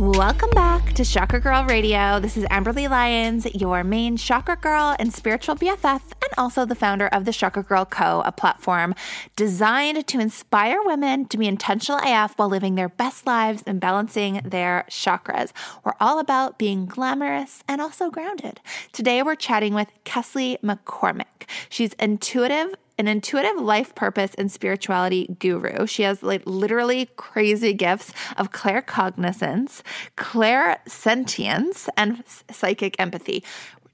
Welcome back to Chakra Girl Radio. This is Amberly Lyons, your main chakra girl and spiritual BFF, and also the founder of the Chakra Girl Co., a platform designed to inspire women to be intentional AF while living their best lives and balancing their chakras. We're all about being glamorous and also grounded. Today, we're chatting with Kesley McCormick. She's intuitive an intuitive life purpose and spirituality guru. She has like literally crazy gifts of claircognizance, clairsentience, and psychic empathy.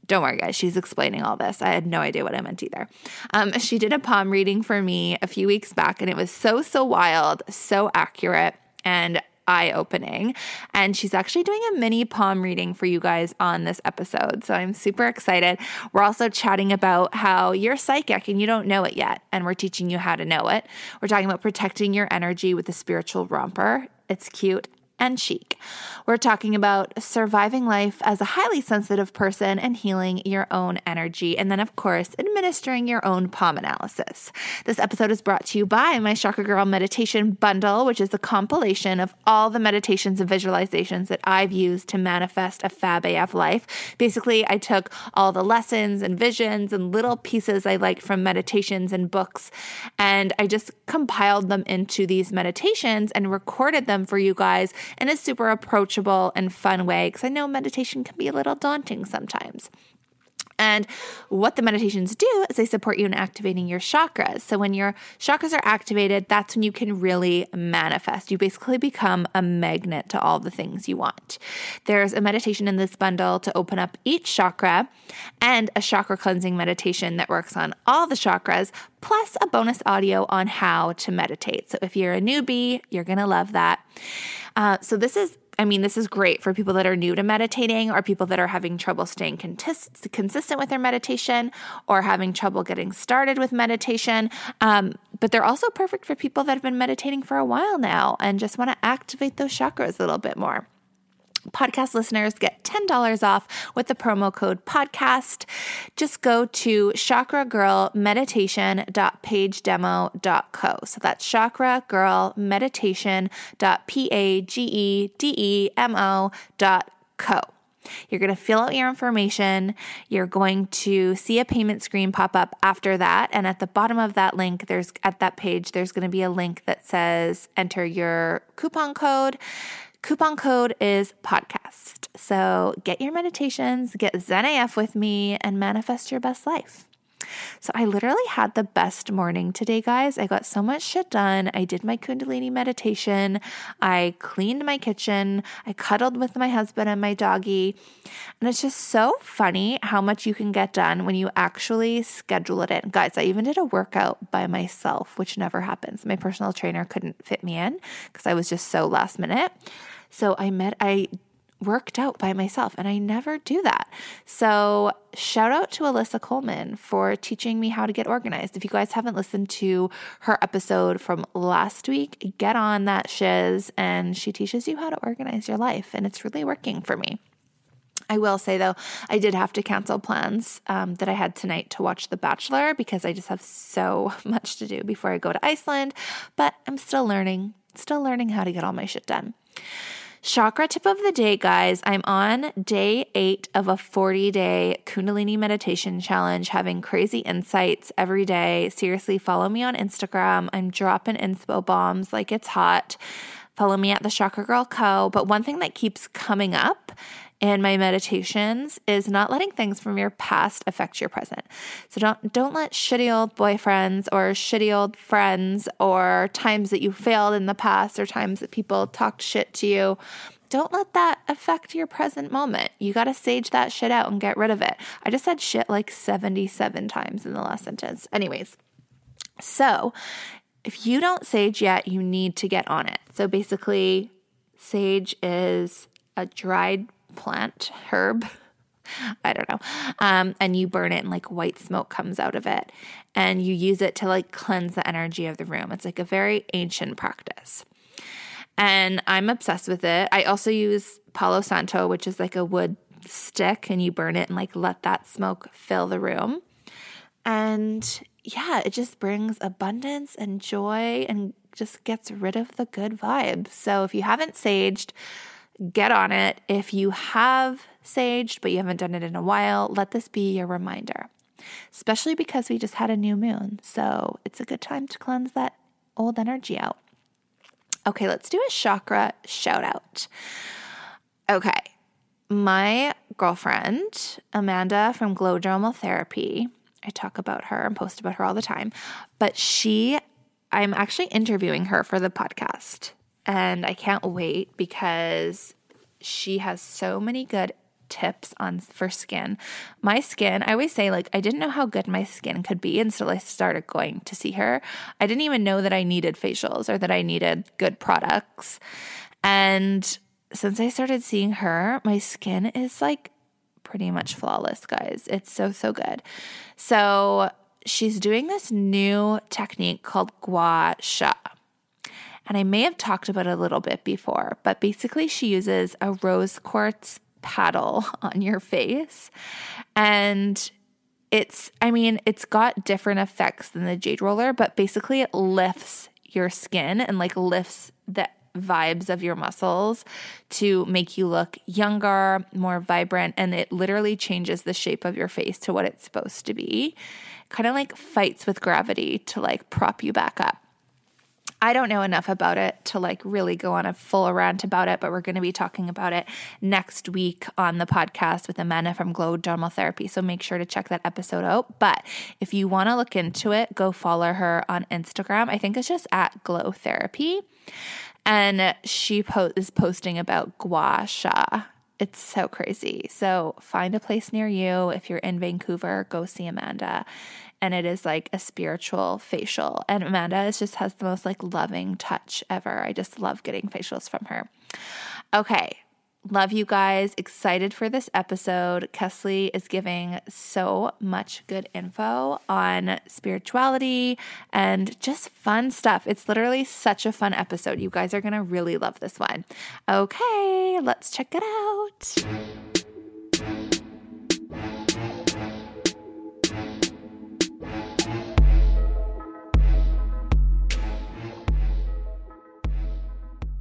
Don't worry, guys. She's explaining all this. I had no idea what I meant either. Um, she did a palm reading for me a few weeks back, and it was so, so wild, so accurate. And eye opening. And she's actually doing a mini palm reading for you guys on this episode. So I'm super excited. We're also chatting about how you're psychic and you don't know it yet. And we're teaching you how to know it. We're talking about protecting your energy with a spiritual romper. It's cute and chic. We're talking about surviving life as a highly sensitive person and healing your own energy. And then, of course, administering your own palm analysis. This episode is brought to you by my Chakra Girl Meditation Bundle, which is a compilation of all the meditations and visualizations that I've used to manifest a fab AF life. Basically, I took all the lessons and visions and little pieces I liked from meditations and books, and I just compiled them into these meditations and recorded them for you guys in a super approachable and fun way because I know meditation can be a little daunting sometimes. And what the meditations do is they support you in activating your chakras. So when your chakras are activated, that's when you can really manifest. You basically become a magnet to all the things you want. There's a meditation in this bundle to open up each chakra and a chakra cleansing meditation that works on all the chakras, plus a bonus audio on how to meditate. So if you're a newbie, you're going to love that. Uh, so this is I mean, this is great for people that are new to meditating or people that are having trouble staying consistent with their meditation or having trouble getting started with meditation. Um, but they're also perfect for people that have been meditating for a while now and just want to activate those chakras a little bit more podcast listeners get $10 off with the promo code podcast. Just go to chakragirlmeditation.pagedemo.co. So that's chakragirlmeditation.pagedemo.co. You're going to fill out your information. You're going to see a payment screen pop up after that. And at the bottom of that link, there's at that page, there's going to be a link that says enter your coupon code. Coupon code is podcast. So get your meditations, get Zen AF with me, and manifest your best life. So I literally had the best morning today, guys. I got so much shit done. I did my Kundalini meditation. I cleaned my kitchen. I cuddled with my husband and my doggy. And it's just so funny how much you can get done when you actually schedule it in. Guys, I even did a workout by myself, which never happens. My personal trainer couldn't fit me in because I was just so last minute. So I met, I worked out by myself, and I never do that. So, shout out to Alyssa Coleman for teaching me how to get organized. If you guys haven't listened to her episode from last week, get on that shiz, and she teaches you how to organize your life, and it's really working for me. I will say though, I did have to cancel plans um, that I had tonight to watch The Bachelor because I just have so much to do before I go to Iceland. But I'm still learning, still learning how to get all my shit done. Chakra tip of the day, guys. I'm on day eight of a 40 day Kundalini meditation challenge, having crazy insights every day. Seriously, follow me on Instagram. I'm dropping inspo bombs like it's hot. Follow me at the Chakra Girl Co. But one thing that keeps coming up in my meditations is not letting things from your past affect your present. So don't don't let shitty old boyfriends or shitty old friends or times that you failed in the past or times that people talked shit to you don't let that affect your present moment. You got to sage that shit out and get rid of it. I just said shit like 77 times in the last sentence. Anyways, so if you don't sage yet, you need to get on it. So basically, sage is a dried plant herb. I don't know. Um, and you burn it and like white smoke comes out of it. And you use it to like cleanse the energy of the room. It's like a very ancient practice. And I'm obsessed with it. I also use Palo Santo, which is like a wood stick, and you burn it and like let that smoke fill the room. And yeah, it just brings abundance and joy and just gets rid of the good vibes. So if you haven't saged, get on it. If you have saged, but you haven't done it in a while, let this be your reminder, especially because we just had a new moon. So it's a good time to cleanse that old energy out. Okay, let's do a chakra shout out. Okay, my girlfriend, Amanda from Glow Dermal Therapy, I talk about her and post about her all the time, but she, I'm actually interviewing her for the podcast and I can't wait because she has so many good tips on for skin. My skin, I always say like I didn't know how good my skin could be until I started going to see her. I didn't even know that I needed facials or that I needed good products. And since I started seeing her, my skin is like pretty much flawless, guys. It's so so good. So, she's doing this new technique called gua sha. And I may have talked about it a little bit before, but basically, she uses a rose quartz paddle on your face. And it's, I mean, it's got different effects than the jade roller, but basically, it lifts your skin and like lifts the vibes of your muscles to make you look younger, more vibrant, and it literally changes the shape of your face to what it's supposed to be. Kind of like fights with gravity to like prop you back up. I don't know enough about it to like really go on a full rant about it, but we're going to be talking about it next week on the podcast with Amanda from Glow Dermal Therapy. So make sure to check that episode out. But if you want to look into it, go follow her on Instagram. I think it's just at Glow Therapy. And she po- is posting about gua sha. It's so crazy. So find a place near you. If you're in Vancouver, go see Amanda and it is like a spiritual facial. And Amanda is just has the most like loving touch ever. I just love getting facials from her. Okay. Love you guys. Excited for this episode. Kesley is giving so much good info on spirituality and just fun stuff. It's literally such a fun episode. You guys are going to really love this one. Okay, let's check it out.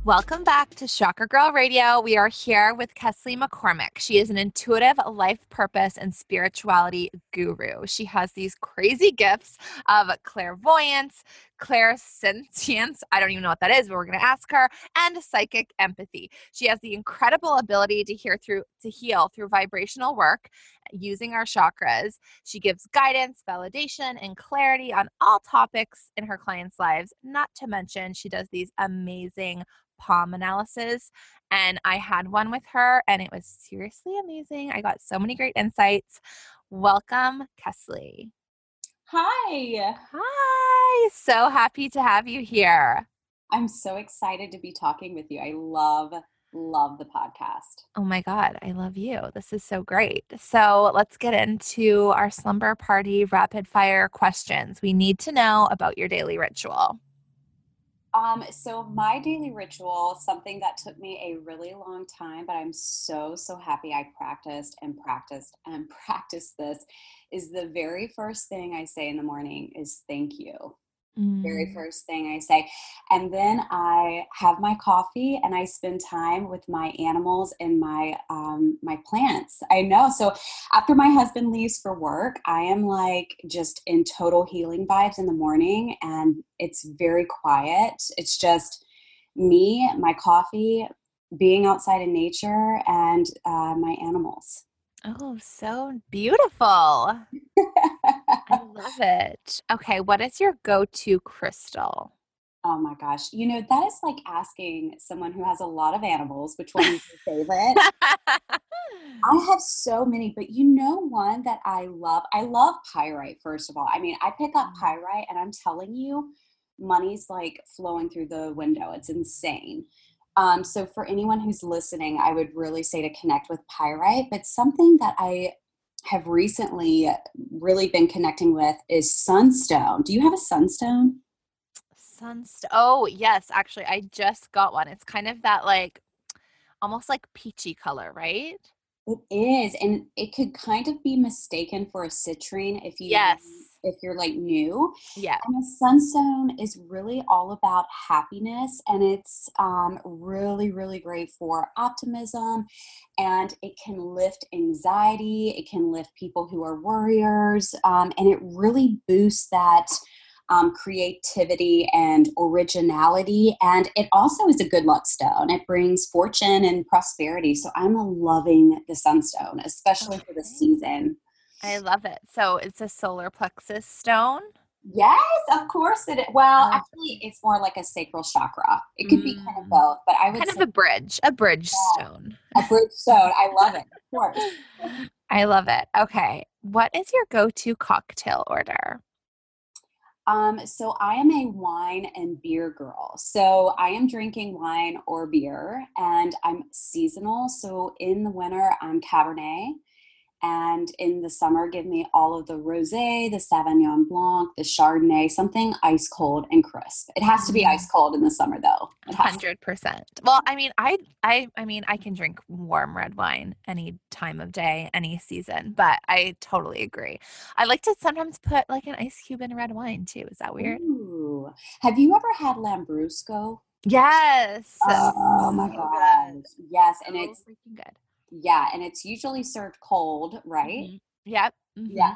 Welcome back to Chakra Girl Radio. We are here with Kesley McCormick. She is an intuitive life purpose and spirituality guru. She has these crazy gifts of clairvoyance, clairsentience. I don't even know what that is, but we're going to ask her, and psychic empathy. She has the incredible ability to hear through to heal through vibrational work using our chakras. She gives guidance, validation, and clarity on all topics in her clients' lives. Not to mention, she does these amazing palm analysis and I had one with her and it was seriously amazing. I got so many great insights. Welcome, Kesley. Hi. Hi. So happy to have you here. I'm so excited to be talking with you. I love, love the podcast. Oh my God. I love you. This is so great. So let's get into our slumber party rapid fire questions. We need to know about your daily ritual. Um, so my daily ritual, something that took me a really long time, but I'm so, so happy I practiced and practiced and practiced this, is the very first thing I say in the morning is thank you mm. very first thing I say. And then I have my coffee and I spend time with my animals and my um, my plants. I know. So after my husband leaves for work, I am like just in total healing vibes in the morning, and it's very quiet. It's just me, my coffee, being outside in nature, and uh, my animals. Oh, so beautiful. I love it. Okay, what is your go to crystal? Oh my gosh. You know, that is like asking someone who has a lot of animals, which one is your favorite? I have so many, but you know one that I love? I love pyrite, first of all. I mean, I pick up mm. pyrite and I'm telling you, money's like flowing through the window. It's insane. Um, so for anyone who's listening, I would really say to connect with pyrite. But something that I have recently really been connecting with is sunstone. Do you have a sunstone? Sunstone. Oh, yes, actually I just got one. It's kind of that like almost like peachy color, right? It is, and it could kind of be mistaken for a citrine if you yes if you're like new. Yeah. And the sunstone is really all about happiness and it's um, really, really great for optimism and it can lift anxiety, it can lift people who are worriers, um, and it really boosts that. Um, creativity and originality. And it also is a good luck stone. It brings fortune and prosperity. So I'm loving the sunstone, especially okay. for the season. I love it. So it's a solar plexus stone. Yes, of course it is. Well, oh. actually, it's more like a sacral chakra. It could mm. be kind of mm. both, but I would kind of a bridge, a bridge yeah, stone. A bridge stone. I love it. Of course. I love it. Okay, what is your go-to cocktail order? Um, so I am a wine and beer girl. So I am drinking wine or beer, and I'm seasonal. So in the winter, I'm Cabernet and in the summer give me all of the rosé the sauvignon blanc the chardonnay something ice cold and crisp. It has to be ice mm. cold in the summer though. 100% well i mean i i i mean i can drink warm red wine any time of day any season but i totally agree. I like to sometimes put like an ice cube in red wine too. Is that weird? Ooh. have you ever had lambrusco? Yes. Oh my god yes and it's freaking good yeah, and it's usually served cold, right? Mm-hmm. Yep. Mm-hmm. Yeah.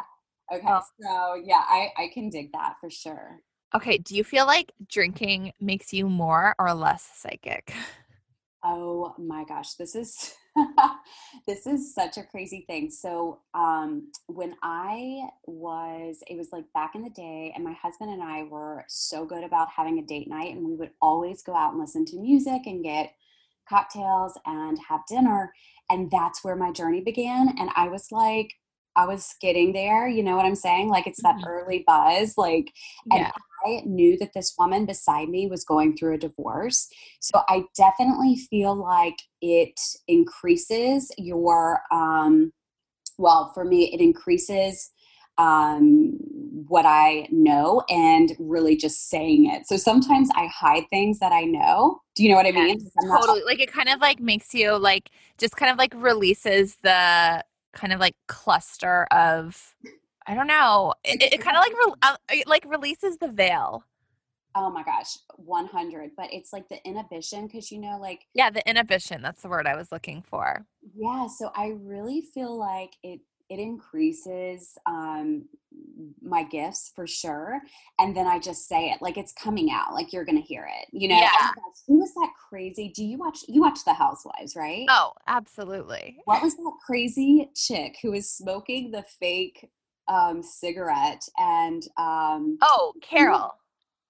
Okay. Oh. So yeah, I I can dig that for sure. Okay. Do you feel like drinking makes you more or less psychic? Oh my gosh, this is this is such a crazy thing. So, um, when I was, it was like back in the day, and my husband and I were so good about having a date night, and we would always go out and listen to music and get cocktails and have dinner. And that's where my journey began. And I was like, I was getting there, you know what I'm saying? Like it's that mm-hmm. early buzz. Like, and yeah. I knew that this woman beside me was going through a divorce. So I definitely feel like it increases your, um, well, for me, it increases um, what I know and really just saying it. So sometimes I hide things that I know. Do you know what I mean? Yes, totally. like it kind of like makes you like just kind of like releases the kind of like cluster of I don't know. It, it, it kind of like re- uh, like releases the veil. Oh my gosh, 100. But it's like the inhibition because you know, like. Yeah, the inhibition. That's the word I was looking for. Yeah. So I really feel like it it increases um, my gifts for sure and then i just say it like it's coming out like you're gonna hear it you know Yeah. Oh gosh, who was that crazy do you watch you watch the housewives right Oh, absolutely. what was that crazy chick who was smoking the fake um cigarette and um Oh, Carol.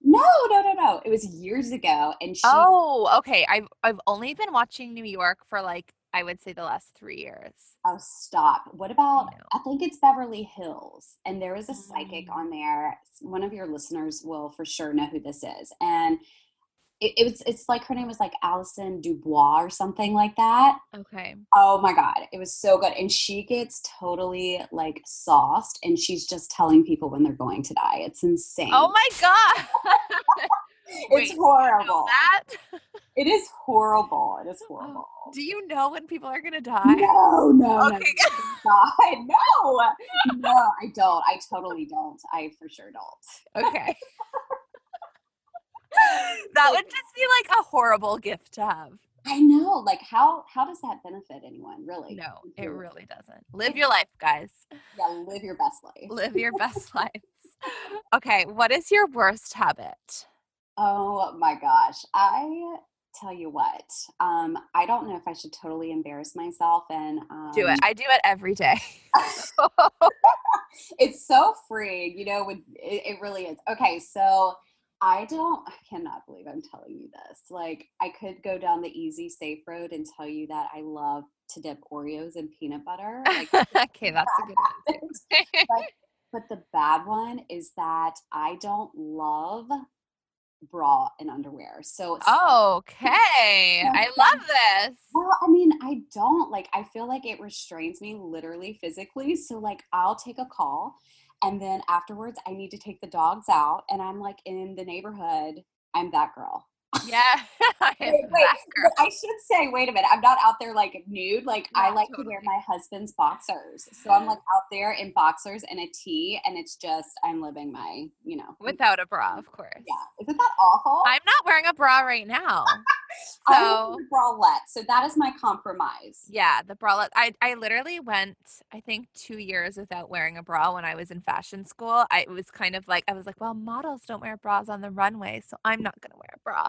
no no no no it was years ago and she Oh, okay. I've I've only been watching New York for like I would say the last three years. Oh, stop. What about, know. I think it's Beverly Hills, and there is a psychic Mm. on there. One of your listeners will for sure know who this is. And it, it was, it's like her name was like Allison Dubois or something like that. Okay. Oh my God. It was so good. And she gets totally like sauced, and she's just telling people when they're going to die. It's insane. Oh my god. It's Wait, you know horrible. that? It is horrible. It is oh, horrible. Do you know when people are gonna die? No, no, no, Okay. God, no, no, I don't. I totally don't. I for sure don't. Okay. that would just be like a horrible gift to have. I know. Like, how how does that benefit anyone? Really? No, it really doesn't. Live your life, guys. Yeah, live your best life. Live your best lives. Okay, what is your worst habit? Oh my gosh, I tell you what. Um, I don't know if I should totally embarrass myself and um, Do it. I do it every day. it's so freeing, you know. With it, it really is. Okay, so I don't. I cannot believe I'm telling you this. Like, I could go down the easy, safe road and tell you that I love to dip Oreos in peanut butter. Like, okay, that's a good one. too. but the bad one is that I don't love bra and underwear. So okay. I love this. Well, I mean, I don't like, I feel like it restrains me literally physically. So, like, I'll take a call and then afterwards I need to take the dogs out and I'm like in the neighborhood. I'm that girl. Yeah. I Wait, wait, that girl. but I should say, wait a minute. I'm not out there like nude. Like, I Yeah, like to wear my husband's boxers. So I'm like out there in boxers and a tee, and it's just, I'm living my, you know. Without a bra, of course. yeah. Isn't that awful? I'm not wearing a bra right now. So bralette. So that is my compromise. yeah, the bralette. I I literally went I think 2 years without wearing a bra when I was in fashion school. I was kind of like I was like, well, models don't wear bras on the runway, so I'm not going to wear a bra.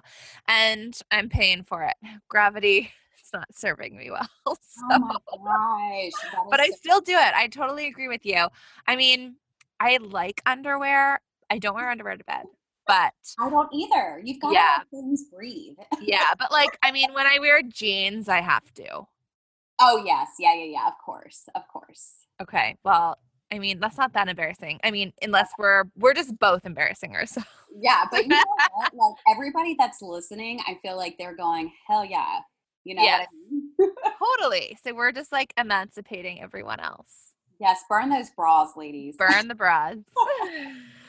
And I'm paying for it. Gravity it's not serving me well. So Oh my gosh. but I still do it. I totally agree with you. I mean, I like underwear. I don't wear underwear to bed, but I don't either. You've got to Yeah. let things breathe. yeah, but like, I mean, when I wear jeans, I have to. Oh yes, yeah, yeah, yeah. Of course, of course. Okay. Well, I mean, that's not that embarrassing. I mean, unless we're we're just both embarrassing ourselves. Yeah, but you know what? Like everybody that's listening, I feel like they're going, hell yeah. You know Yes. what I mean? totally. So we're just like emancipating everyone else. yes, burn those bras, ladies. Burn the bras.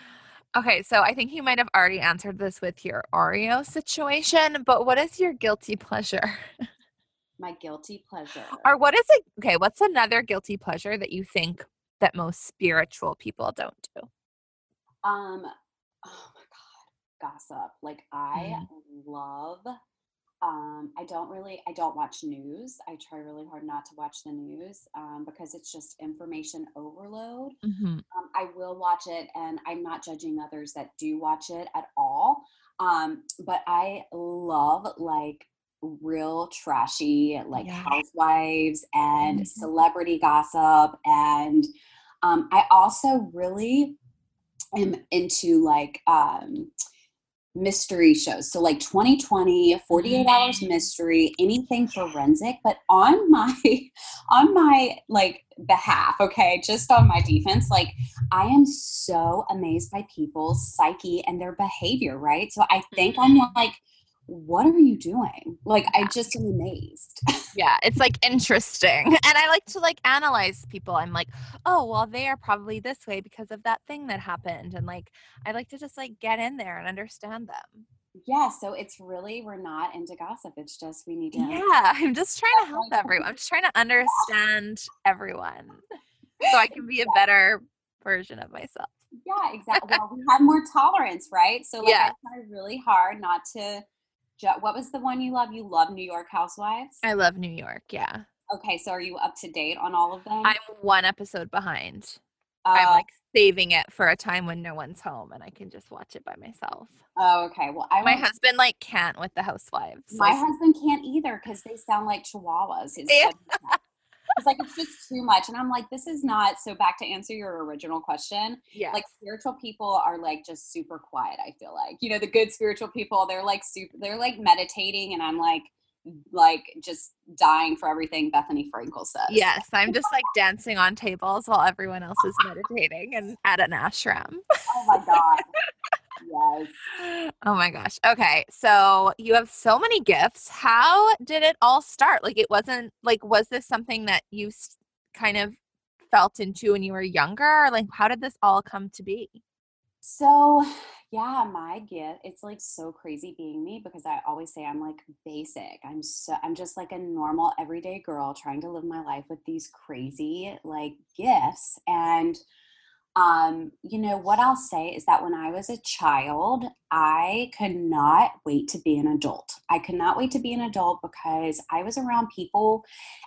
Okay, so I think you might have already answered this with your Oreo situation, but what is your guilty pleasure? My guilty pleasure. Or what is it? Okay, what's another guilty pleasure that you think that most spiritual people don't do? Um, oh my god, gossip. Like I Mm-hmm. love. Um, I don't really. I don't watch news. I try really hard not to watch the news um, because it's just information overload. Mm-hmm. Um, I will watch it, and I'm not judging others that do watch it at all. Um, but I love like real trashy, like Yeah. housewives and Mhm. celebrity gossip. And um, I also really am into like um, mystery shows. So like 2020, 48 hours mm-hmm. mystery, anything forensic, but on my on my like behalf, okay, just on my defense, like I am so amazed by people's psyche and their behavior, right? So I think I'm mm-hmm. like what are you doing? Like I just am amazed. Yeah, it's like interesting. And I like to like analyze people. I'm like, oh, well, they are probably this way because of that thing that happened. And like, I like to just like get in there and understand them. yeah, so it's really we're not into gossip. It's just we need to Yeah, I'm just trying to help everyone. I'm just trying to understand everyone so I can be a better version of myself. Yeah, exactly. Well, we have more tolerance, right? So like Yeah. I try really hard not to what was the one you love? You love New York Housewives? I love New York. Yeah. okay, so are you up to date on all of them? I'm one episode behind. I'm oh. like saving it for a time when no one's home and I can just watch it by myself. Oh, okay. Well, I my husband like can't with the housewives. So. My husband can't either because they sound like chihuahuas. It's like it's just too much, and I'm like, this is not. So back to answer your original question. Yeah. Like spiritual people are like just super quiet. I feel like you know the good spiritual people. They're like super. They're like meditating, and I'm like like just dying for everything Bethenny Frankel says. Yes, I'm just like dancing on tables while everyone else is meditating and at an ashram. Oh my god. yes. Oh my gosh. Okay. So you have so many gifts. How did it all start? Like it wasn't like was this something that you kind of felt into when you were younger? Like how did this all come to be? So, yeah, my gift, it's like so crazy being me because I always say I'm like basic. I'm so I'm just like a normal everyday girl trying to live my life with these crazy like gifts and um you know what I'll say is that when I was a child, I could not wait to be an adult. I could not wait to be an adult because I was around people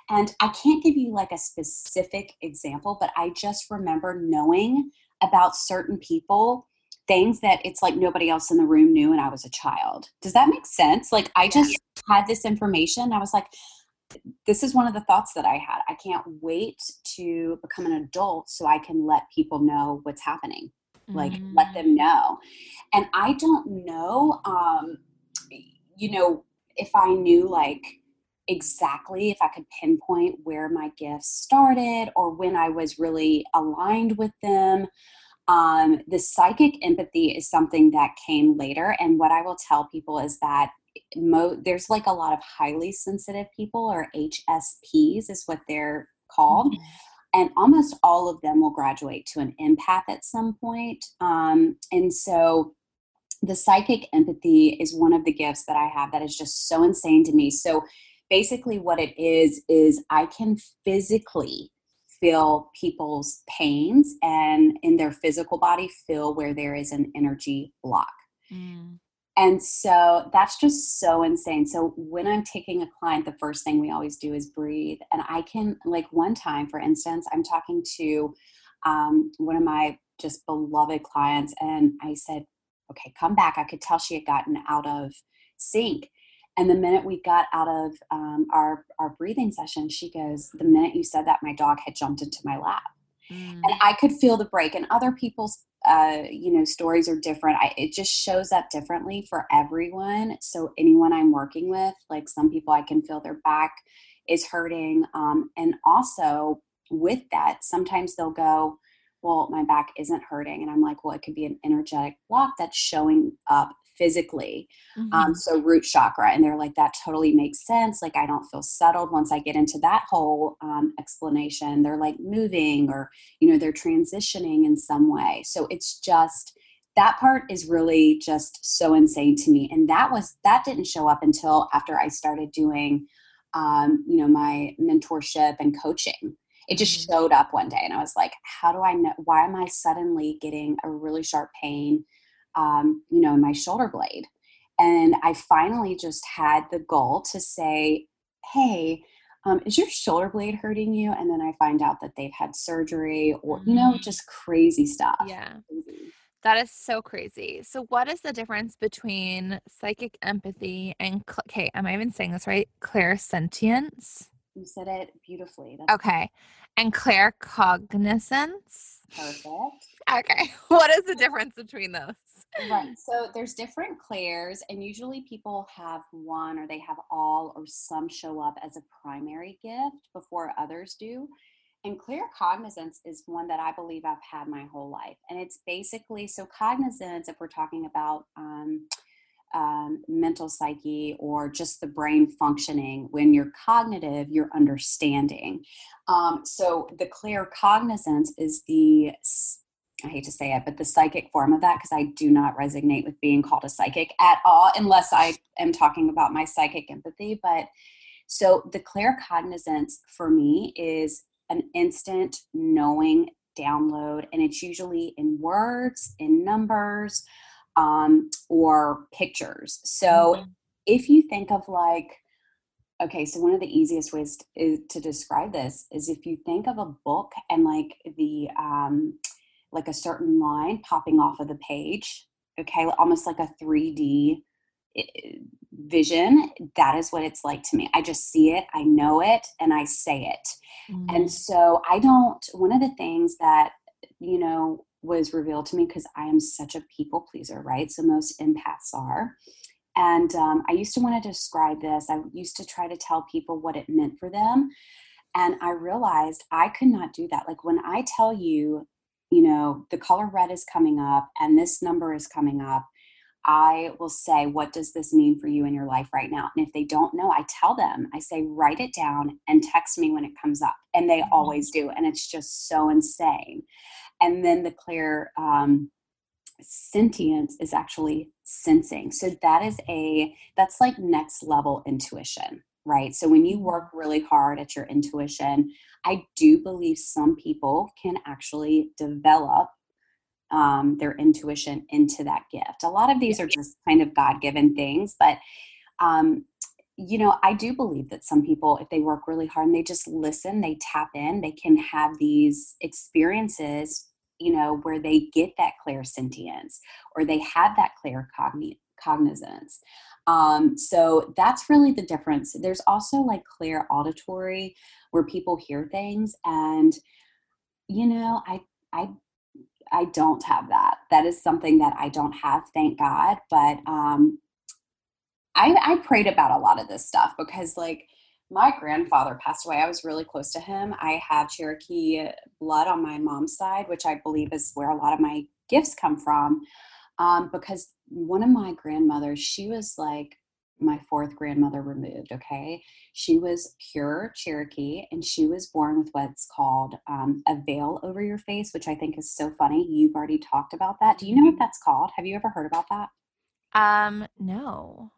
and I can't give you like a specific example, but I just remember knowing about certain people things that it's like nobody else in the room knew and I was a child. Does that make sense? Like I just had this information. I was like, this is one of the thoughts that I had. I can't wait to become an adult so I can let people know what's happening. Like mm-hmm. let them mm. know. And I don't know, um, you know, if I knew like exactly if I could pinpoint where my gifts started or when I was really aligned with them. Um, the psychic empathy is something that came later. And what I will tell people is that mo- there's like a lot of highly sensitive people, or HSPs is what they're called. Mm-hmm. And almost all of them will graduate to an empath at some point. Um, and so the psychic empathy is one of the gifts that I have that is just so insane to me. So basically, what it is, is I can physically feel people's pains and in their physical body feel where there is an energy block. Mm. And so that's just so insane. So when I'm taking a client, the first thing we always do is breathe. And I can, like, one time, for instance, I'm talking to um, one of my just beloved clients, and I said, okay, come back. I could tell she had gotten out of sync. And the minute we got out of um, our, our breathing session, she goes, The minute you said that, my dog had jumped into my lap. Mm. And I could feel the break. And other people's, uh, you know, stories are different. I, it just shows up differently for everyone. So anyone I'm working with, like some people, I can feel their back is hurting. Um, and also with that, sometimes they'll go, well, my back isn't hurting. And I'm like, well, it could be an energetic block that's showing up physically. Um, mm-hmm. Um, so root chakra, and they're like, that totally makes sense. Like I don't feel settled once I get into that whole um, explanation. They're like moving, or you know, they're transitioning in some way. So it's just that part is really just so insane to me. And that was that didn't show up until after I started doing, um, you know, my mentorship and coaching it just mm-hmm. showed up one day and i was like how do i know why am i suddenly getting a really sharp pain um, you know, my shoulder blade. And I finally just had the goal to say, hey, um, is your shoulder blade hurting you? And then I find out that they've had surgery or, you know, mm-hmm. just crazy stuff. Yeah. Crazy. That is so crazy. So, what is the difference between psychic empathy and, okay, am I even saying this right? Clairsentience? You said it beautifully. That's okay. And claircognizance? Perfect. Okay. What is the difference between those? Right. So there's different clairs, and usually people have one or they have all or some show up as a primary gift before others do. And clear cognizance is one that I believe I've had my whole life. And it's basically so cognizance, if we're talking about um, um, mental psyche or just the brain functioning, when you're cognitive, you're understanding. Um, so the claircognizance is the I hate to say it, but the psychic form of that, because I do not resonate with being called a psychic at all, unless I am talking about my psychic empathy. But so the clear cognizance for me is an instant knowing download, and it's usually in words, in numbers, um, or pictures. So mm-hmm. if you think of like, Okay, so one of the easiest ways to, is, to describe this is if you think of a book and like the um, like a certain line popping off of the page, okay, almost like a 3D vision. That is what it's like to me. I just see it, I know it, and I say it. Mm. And so I don't, one of the things that, you know, was revealed to me because I am such a people pleaser, right? So most empaths are and um, I used to want to describe this. I used to try to tell people what it meant for them. And I realized I could not do that. Like when I tell you, you know, the color red is coming up and this number is coming up, I will say, What does this mean for you in your life right now? And if they don't know, I tell them, I say, Write it down and text me when it comes up. And they mm-hmm. always do. And it's just so insane. And then the Claire um, sentience is actually sensing. So that is a that's like next level intuition, right? So when you work really hard at your intuition, I do believe some people can actually develop um, their intuition into that gift. A lot of these are just kind of God given things, but um, you know, I do believe that some people, if they work really hard and they just listen, they tap in, they can have these experiences you know, where they get that clairsentience or they have that clear cognizance. Um, so that's really the difference. There's also like clear auditory where people hear things and you know, I I I don't have that. That is something that I don't have, thank God. But um I I prayed about a lot of this stuff because like my grandfather passed away. I was really close to him. I have Cherokee blood on my mom's side, which I believe is where a lot of my gifts come from. Um, because one of my grandmothers, she was like my fourth grandmother removed. Okay. She was pure Cherokee and she was born with what's called um, a veil over your face, which I think is so funny. You've already talked about that. Do you know what mm-hmm. that's called? Have you ever heard about that? Um, no.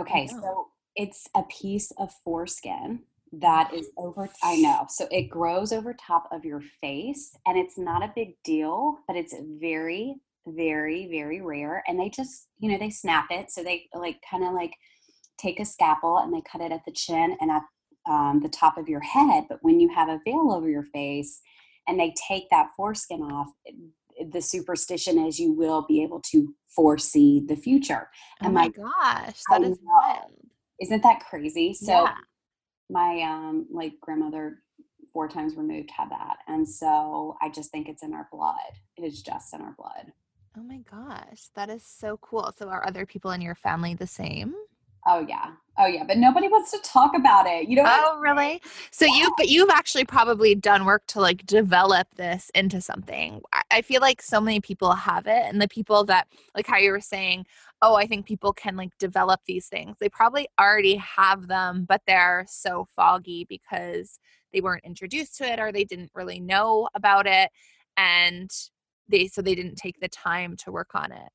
Okay. So it's a piece of foreskin that is over i know so it grows over top of your face and it's not a big deal but it's very very very rare and they just you know they snap it so they like kind of like take a scalpel and they cut it at the chin and at um, the top of your head but when you have a veil over your face and they take that foreskin off the superstition is you will be able to foresee the future oh and my, my gosh that is wild isn't that crazy? So yeah. my um like grandmother four times removed had that. And so I just think it's in our blood. It is just in our blood. Oh my gosh, that is so cool. So are other people in your family the same? Oh yeah. Oh yeah, but nobody wants to talk about it. You know. Oh really? So yeah. you but you've actually probably done work to like develop this into something. I feel like so many people have it and the people that like how you were saying, oh, I think people can like develop these things. They probably already have them, but they're so foggy because they weren't introduced to it or they didn't really know about it and they so they didn't take the time to work on it.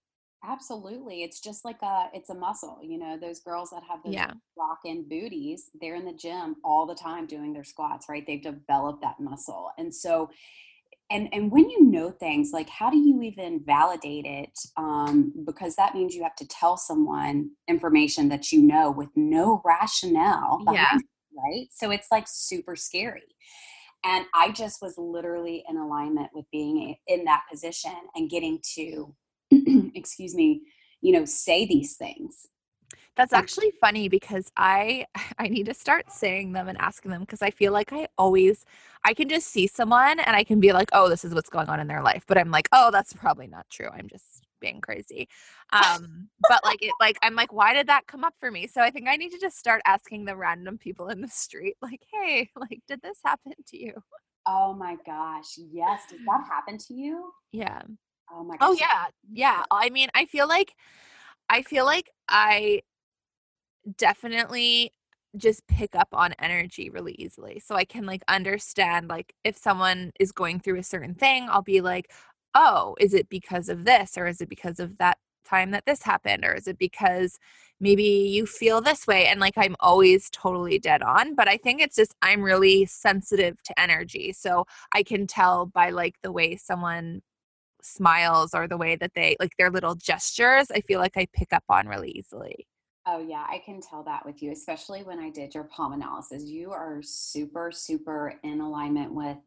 Absolutely. It's just like a it's a muscle, you know, those girls that have those yeah. rockin' booties, they're in the gym all the time doing their squats, right? They've developed that muscle. And so and and when you know things like how do you even validate it um, because that means you have to tell someone information that you know with no rationale yeah. It, right so it's like super scary and i just was literally in alignment with being in that position and getting to excuse me you know say these things that's actually funny because I I need to start saying them and asking them because I feel like I always I can just see someone and I can be like, "Oh, this is what's going on in their life." But I'm like, "Oh, that's probably not true. I'm just being crazy." Um, but like it like I'm like, "Why did that come up for me?" So I think I need to just start asking the random people in the street like, "Hey, like did this happen to you?" Oh my gosh. Yes, does that happen to you? Yeah. Oh my oh, gosh. Oh yeah. Yeah. I mean, I feel like I feel like I definitely just pick up on energy really easily. So I can like understand like if someone is going through a certain thing, I'll be like, "Oh, is it because of this or is it because of that time that this happened or is it because maybe you feel this way?" And like I'm always totally dead on, but I think it's just I'm really sensitive to energy. So I can tell by like the way someone smiles or the way that they like their little gestures, I feel like I pick up on really easily. Oh, yeah, I can tell that with you, especially when I did your palm analysis. You are super, super in alignment with,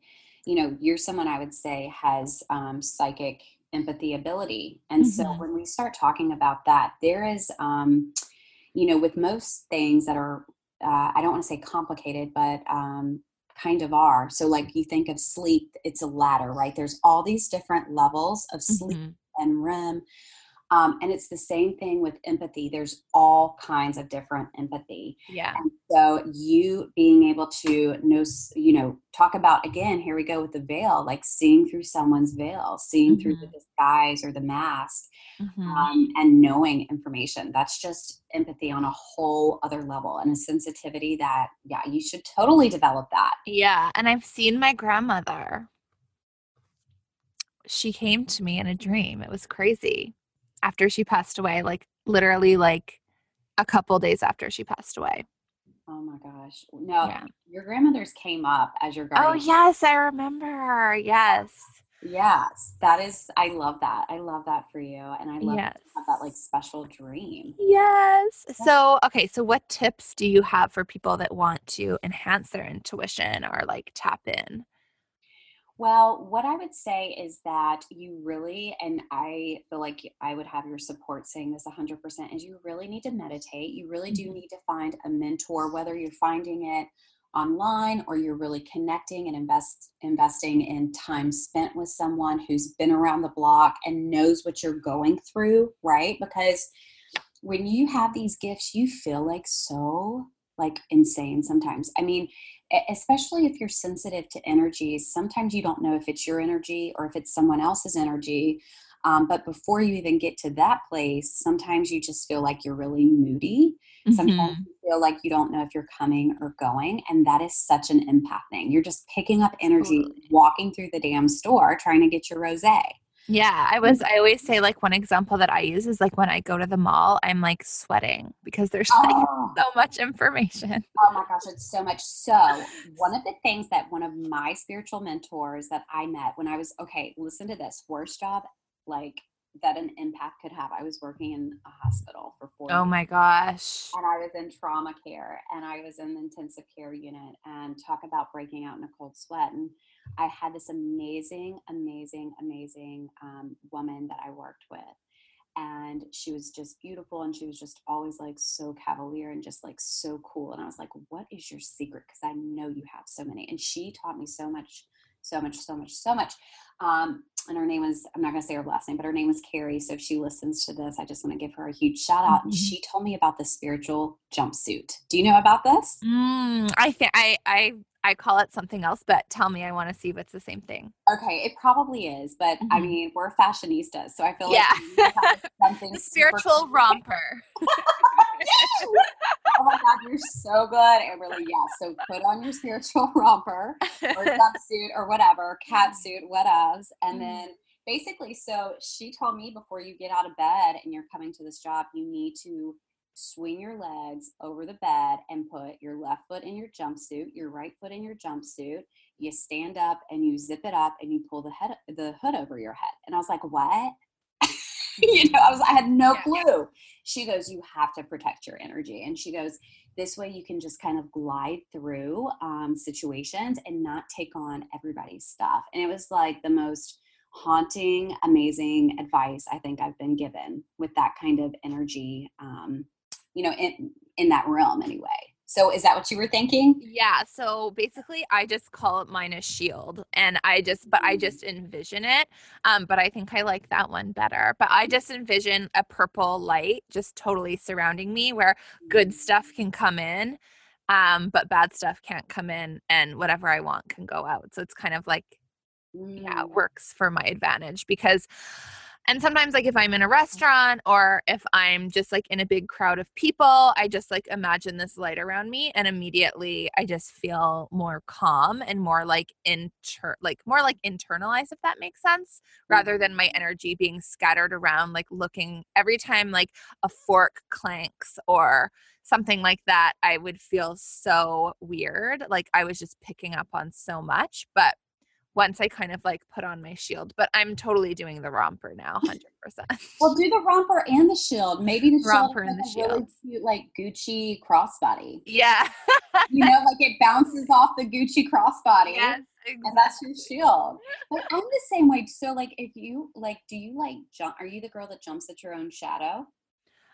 you know, you're someone I would say has um, psychic empathy ability. And mm-hmm. so when we start talking about that, there is, um, you know, with most things that are, uh, I don't want to say complicated, but um, kind of are. So, like you think of sleep, it's a ladder, right? There's all these different levels of sleep mm-hmm. and REM. Um, and it's the same thing with empathy. There's all kinds of different empathy. Yeah. And so you being able to know, you know, talk about again, here we go with the veil, like seeing through someone's veil, seeing mm-hmm. through the mm-hmm. disguise or the mask, mm-hmm. um, and knowing information. That's just empathy on a whole other level and a sensitivity that, yeah, you should totally develop that. Yeah. And I've seen my grandmother. She came to me in a dream. It was crazy after she passed away, like literally like a couple days after she passed away. Oh my gosh. No, yeah. your grandmother's came up as your oh, guardian. Oh yes, I remember. Yes. Yes. That is I love that. I love that for you. And I love yes. have that like special dream. Yes. So okay, so what tips do you have for people that want to enhance their intuition or like tap in? Well, what I would say is that you really, and I feel like I would have your support saying this 100%, is you really need to meditate. You really do mm-hmm. need to find a mentor, whether you're finding it online or you're really connecting and invest investing in time spent with someone who's been around the block and knows what you're going through right because when you have these gifts you feel like so like insane sometimes i mean especially if you're sensitive to energies, sometimes you don't know if it's your energy or if it's someone else's energy. Um, but before you even get to that place, sometimes you just feel like you're really moody. Mm-hmm. Sometimes you feel like you don't know if you're coming or going. And that is such an empath thing. You're just picking up energy, totally. walking through the damn store trying to get your rose. Yeah, I was. I always say like one example that I use is like when I go to the mall, I'm like sweating because there's like oh. so much information. Oh my gosh, it's so much. So one of the things that one of my spiritual mentors that I met when I was okay, listen to this worst job like that an empath could have. I was working in a hospital for four. Oh my gosh! And I was in trauma care, and I was in the intensive care unit, and talk about breaking out in a cold sweat and I had this amazing, amazing, amazing um, woman that I worked with. And she was just beautiful and she was just always like so cavalier and just like so cool. And I was like, what is your secret? Because I know you have so many. And she taught me so much, so much, so much, so much. Um, and her name was, I'm not going to say her last name, but her name was Carrie. So if she listens to this, I just want to give her a huge shout out. Mm-hmm. And she told me about the spiritual jumpsuit. Do you know about this? Mm, I think I, I I call it something else, but tell me, I want to see if it's the same thing. Okay, it probably is, but mm-hmm. I mean, we're fashionistas, so I feel like something the spiritual romper. oh my god, you're so good, Amberly. Yeah, so put on your spiritual romper or jumpsuit or whatever, cat suit, whatevs, and mm-hmm. then basically, so she told me before you get out of bed and you're coming to this job, you need to swing your legs over the bed and put your left foot in your jumpsuit, your right foot in your jumpsuit. You stand up and you zip it up and you pull the head the hood over your head. And I was like, "What?" you know, I was I had no clue. She goes, "You have to protect your energy." And she goes, "This way you can just kind of glide through um, situations and not take on everybody's stuff." And it was like the most haunting, amazing advice I think I've been given with that kind of energy um, you know, in in that realm anyway. So is that what you were thinking? Yeah. So basically I just call it mine a shield and I just but I mm. just envision it. Um, but I think I like that one better. But I just envision a purple light just totally surrounding me where good mm. stuff can come in. Um, but bad stuff can't come in and whatever I want can go out. So it's kind of like yeah, it mm. works for my advantage because and sometimes, like, if I'm in a restaurant or if I'm just like in a big crowd of people, I just like imagine this light around me and immediately I just feel more calm and more like inter like more like internalized, if that makes sense, rather than my mm-hmm. energy being scattered around, like looking every time like a fork clanks or something like that, I would feel so weird. Like I was just picking up on so much. But once I kind of like put on my shield. But I'm totally doing the romper now, hundred percent. Well, do the romper and the shield. Maybe the romper shield and the a really shield. cute, like Gucci crossbody. Yeah. You know, like it bounces off the Gucci crossbody. yes. And that's your shield. But I'm the same way. So, like, if you like, do you like jump? Are you the girl that jumps at your own shadow?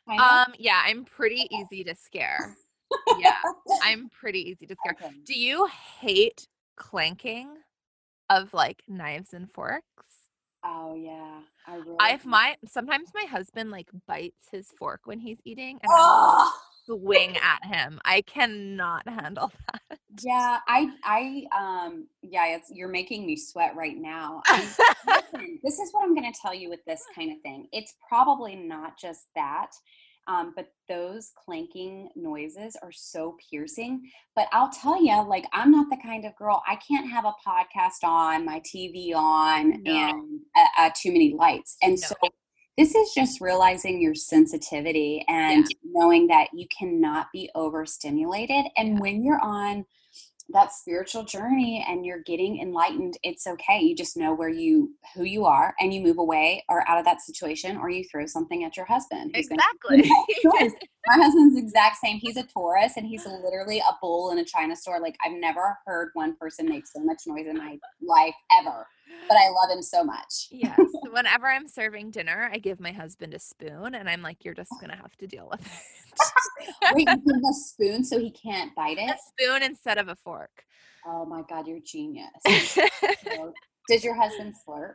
Kind of? Um, yeah, I'm pretty easy to scare. Yeah, I'm pretty easy to scare. Okay. Do you hate clanking of like knives and forks? Oh yeah, I really. I've my sometimes my husband like bites his fork when he's eating and I Oh, swing at him. I cannot handle that. yeah, I, I, um, yeah, it's you're making me sweat right now. Listen, this is what I'm going to tell you with this kind of thing. It's probably not just that, um, but those clanking noises are so piercing. But I'll tell you, like, I'm not the kind of girl. I can't have a podcast on, my TV on, No. and uh, uh, too many lights. And No. so. This is just realizing your sensitivity and knowing that you cannot be overstimulated. And Yeah. when you're on that spiritual journey and you're getting enlightened it's okay you just know where you who you are and you move away or out of that situation or you throw something at your husband Exactly. My husband's the exact same he's a taurus and he's literally a bull in a china store like i've never heard one person make so much noise in my life ever but i love him so much yes. Whenever I'm serving dinner, I give my husband a spoon and I'm like, you're just gonna have to deal with it. wait you give him a spoon so he can't bite it? a spoon instead of a fork. oh my god you're genius does your husband slurp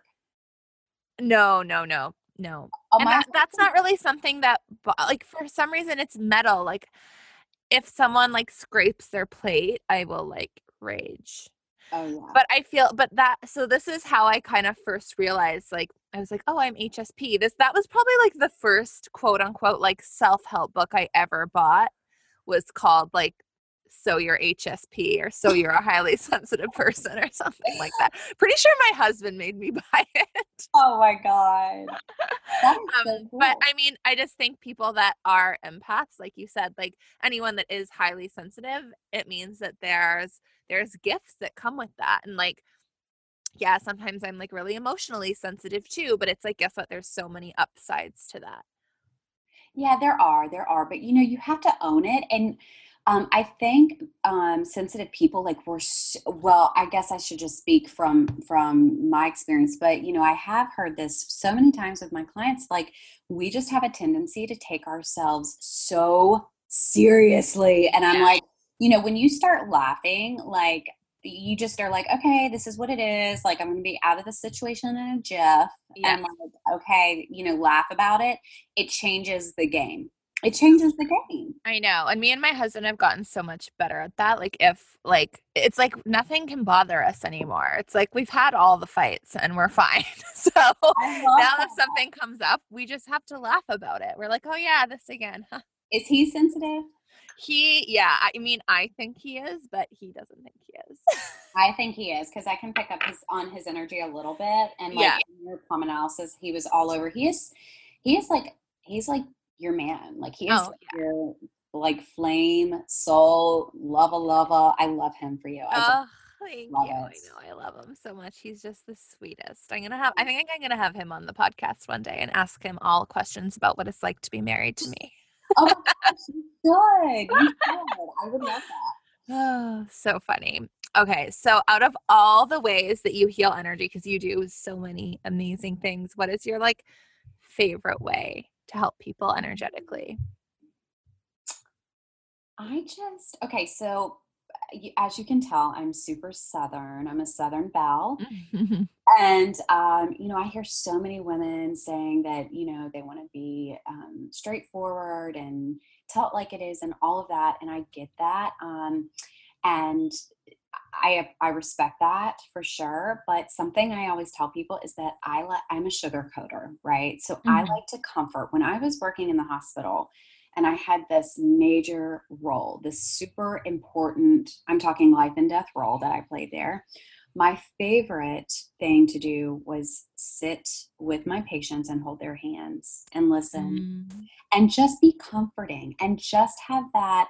no, no, no, no. and that, that's not really something that like for some reason it's metal like if someone like scrapes their plate i will like rage. Oh yeah. But i feel but that so this is how i kind of first realized like i was like oh i'm hsp this that was probably like the first quote unquote like self-help book i ever bought was called like so you're hsp or so you're a highly sensitive person or something like that pretty sure my husband made me buy it Oh my god. Is so um, cool. but I mean, I just think people that are empaths, like you said, like anyone that is highly sensitive, it means that there's there's gifts that come with that, and like, yeah, sometimes I'm like really emotionally sensitive too, but it's like guess what? There's so many upsides to that. yeah, there are, there are, but you know, you have to own it. And um, I think um, sensitive people, like we're, s well, I guess I should just speak from from my experience, but you know, I have heard this so many times with my clients. Like, we just have a tendency to take ourselves so seriously, and I'm like, you know, when you start laughing, like you just are like, okay, this is what it is. Like, I'm going to be out of the situation in a jiff. Yeah. and like okay you know laugh about it it changes the game it changes the game I know. And me and my husband have gotten so much better at that. Like if like it's like nothing can bother us anymore. It's like we've had all the fights and we're fine. so now that. if something comes up, we just have to laugh about it. We're like, "Oh yeah, this again." is he sensitive He yeah, I mean I think he is, but he doesn't think he is. i think he is because i can pick up his on his energy a little bit and like Yeah. in your palm analysis he was all over he is he is like he's like your man like he is Oh, like your like flame soul lava lava i love him for you I oh, thank love you. I know I love him so much. He's just the sweetest. I'm gonna have I think I'm gonna have him on the podcast one day and ask him all questions about what it's like to be married to me. oh my gosh you should i would love that Oh, so funny. Okay, so out of all the ways that you heal energy, because you do so many amazing things, what is your like favorite way to help people energetically? I just okay. So, as you can tell, I'm super southern. I'm a southern belle, and um, you know, I hear so many women saying that you know they want to be um, straightforward and tell it like it is, and all of that. And I get that, um, and I I respect that for sure. But something I always tell people is that I let I'm a sugar coater, right? So I Mhm. like to comfort. When I was working in the hospital, and I had this major role, this super important, I'm talking life and death role that I played there. My favorite thing to do was sit with my patients and hold their hands and listen Mm. and just be comforting and just have that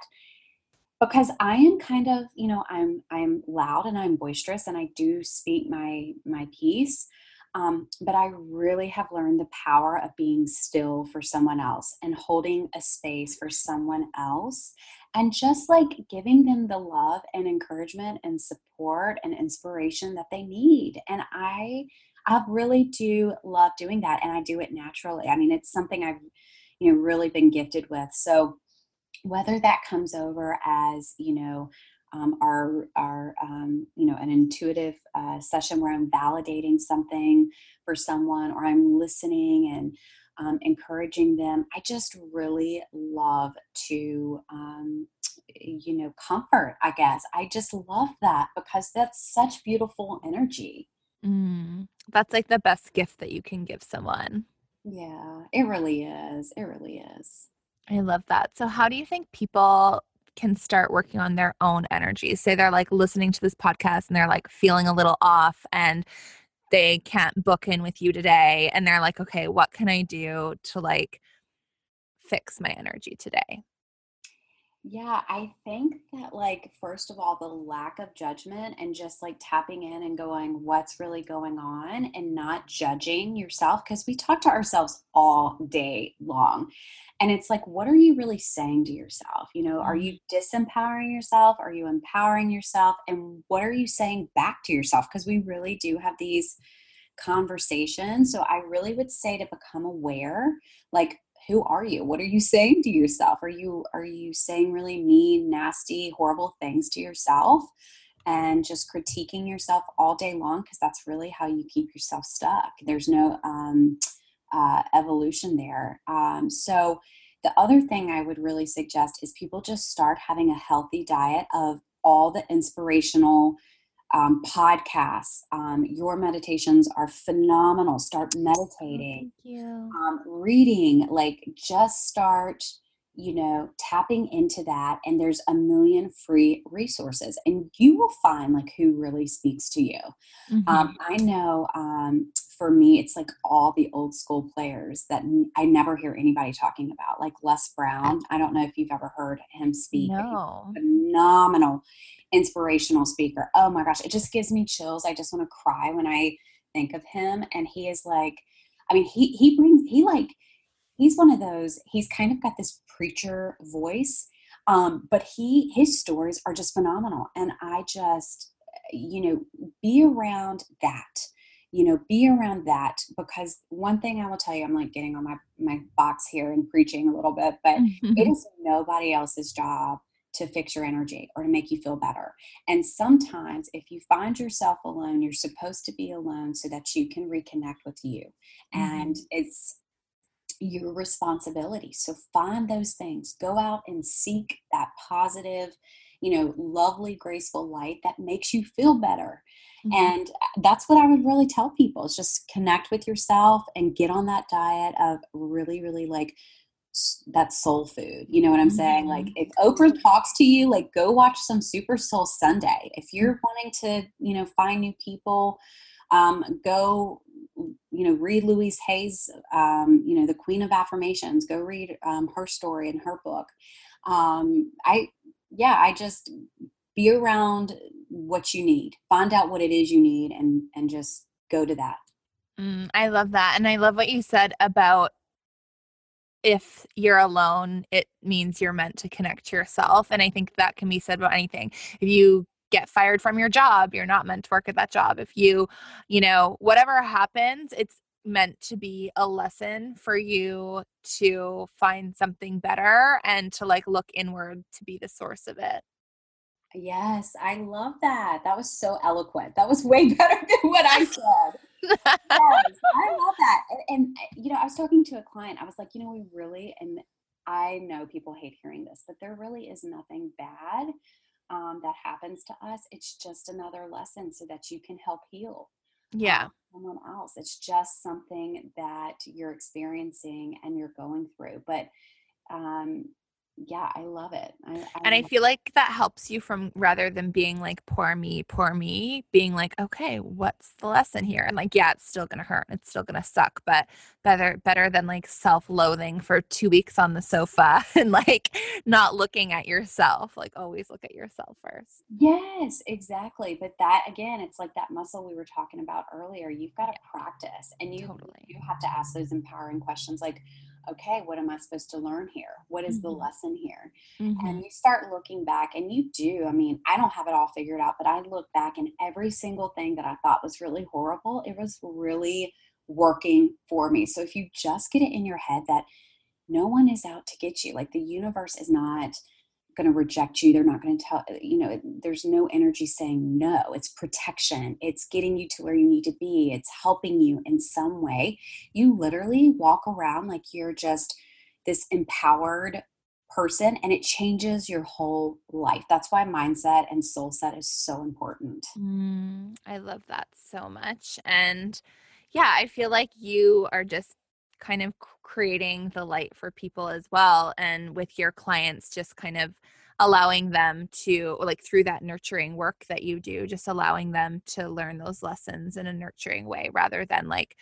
because I am kind of, you know, I'm I'm loud and I'm boisterous and I do speak my my piece. Um, but I really have learned the power of being still for someone else and holding a space for someone else and just like giving them the love and encouragement and support and inspiration that they need. And I I really do love doing that and I do it naturally. I mean, it's something I've you know really been gifted with. So whether that comes over as you know um, our our um, you know an intuitive uh, session where I'm validating something for someone or I'm listening and um, encouraging them. I just really love to um, you know comfort. I guess I just love that because that's such beautiful energy. Mm, that's like the best gift that you can give someone. Yeah, it really is. It really is. I love that. So, how do you think people can start working on their own energy? Say they're like listening to this podcast and they're like feeling a little off and they can't book in with you today and they're like, okay, what can I do to like fix my energy today? Yeah, I think that, like, first of all, the lack of judgment and just like tapping in and going, what's really going on, and not judging yourself because we talk to ourselves all day long. And it's like, what are you really saying to yourself? You know, are you mm-hmm. disempowering yourself? Are you empowering yourself? And what are you saying back to yourself? Because we really do have these conversations. So I really would say to become aware, like, who are you? What are you saying to yourself? Are you are you saying really mean nasty horrible things to yourself and just critiquing yourself all day long? Because that's really how you keep yourself stuck. There's no um, uh, evolution there. Um, so the other thing i would really suggest is people just start having a healthy diet of all the inspirational um, podcasts. Um, your meditations are phenomenal. Start oh, meditating. Thank you. Um, reading, like just start, you know, tapping into that. And there's a million free resources, and you will find like who really speaks to you. Um, mm-hmm. I know um, for me, it's like all the old school players that I never hear anybody talking about, like Les Brown. I don't know if you've ever heard him speak. No. Phenomenal inspirational speaker. Oh my gosh, it just gives me chills. I just want to cry when I think of him. And he is like, I mean, he he brings he like he's one of those. He's kind of got this preacher voice, um, but he his stories are just phenomenal. And I just you know be around that you know be around that because one thing i will tell you i'm like getting on my my box here and preaching a little bit but it is nobody else's job to fix your energy or to make you feel better. And sometimes, if you find yourself alone, you're supposed to be alone so that you can reconnect with you. Mm-hmm. And it's your responsibility. So find those things, go out and seek that positive, you know, lovely, graceful light that makes you feel better. Mm-hmm. And uh, that's what I would really tell people is just connect with yourself and get on that diet of really, really like that soul food. You know what I'm mm-hmm. saying? Like mm-hmm. if Oprah talks to you, like go watch some Super Soul Sunday. If you're mm-hmm. wanting to, you know, find new people, um, go, you know, read Louise Hay's, um, you know, the Queen of Affirmations. Go read um, her story in her book. Um, I, yeah, I just be around what you need. Find out what it is you need, and and just go to that. Mm, I love that, and I love what you said about if you're alone, it means you're meant to connect to yourself. And I think that can be said about anything. If you get fired from your job, you're not meant to work at that job. If you, you know, whatever happens, it's meant to be a lesson for you to find something better and to like look inward to be the source of it. Yes, I love that. That was so eloquent. That was way better than what I said yes, I love that. And, and, eh, you know, I was talking to a client. I was like, you know, we really, and I know people hate hearing this, but there really is nothing bad um, that happens to us. It's just another lesson so that you can help heal. Yeah. Um, someone else. It's just something that you're experiencing and you're going through. But um, yeah, I love it. I, I and I feel like that helps you from rather than being like, poor me, poor me, being like, okay, what's the lesson here? And like, yeah, it's still gonna hurt. It's still gonna suck, but better better than like self-loathing for two weeks on the sofa and like not looking at yourself. Like always look at yourself first. Yes, exactly. But that again, it's like that muscle we were talking about earlier. You've got to practice and you Totally. you have to ask those empowering questions like, okay, what am I supposed to learn here? What is the Mhm. lesson here? Mhm. And you start looking back and you do. I mean, I don't have it all figured out, but I look back and every single thing that I thought was really horrible, it was really working for me. So if you just get it in your head that no one is out to get you, like the universe is not going to reject you. They're not going to tell, you know, there's no energy saying no. It's protection. It's getting you to where you need to be. It's helping you in some way. You literally walk around like you're just this empowered person and it changes your whole life. That's why mindset and soul set is so important. Mm, I love that so much. And yeah, I feel like you are just kind of creating the light for people as well. And with your clients, just kind of allowing them to, like, through that nurturing work that you do, just allowing them to learn those lessons in a nurturing way rather than like,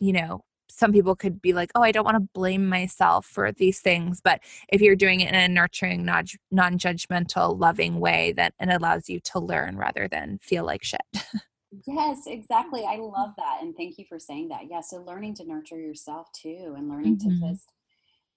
you know, some people could be like, oh, I don't want to blame myself for these things. But if you're doing it in a nurturing, non judgmental, loving way, that it allows you to learn rather than feel like shit. Yes, exactly. I love that. And thank you for saying that. Yeah. So learning to nurture yourself too and learning to Mhm. just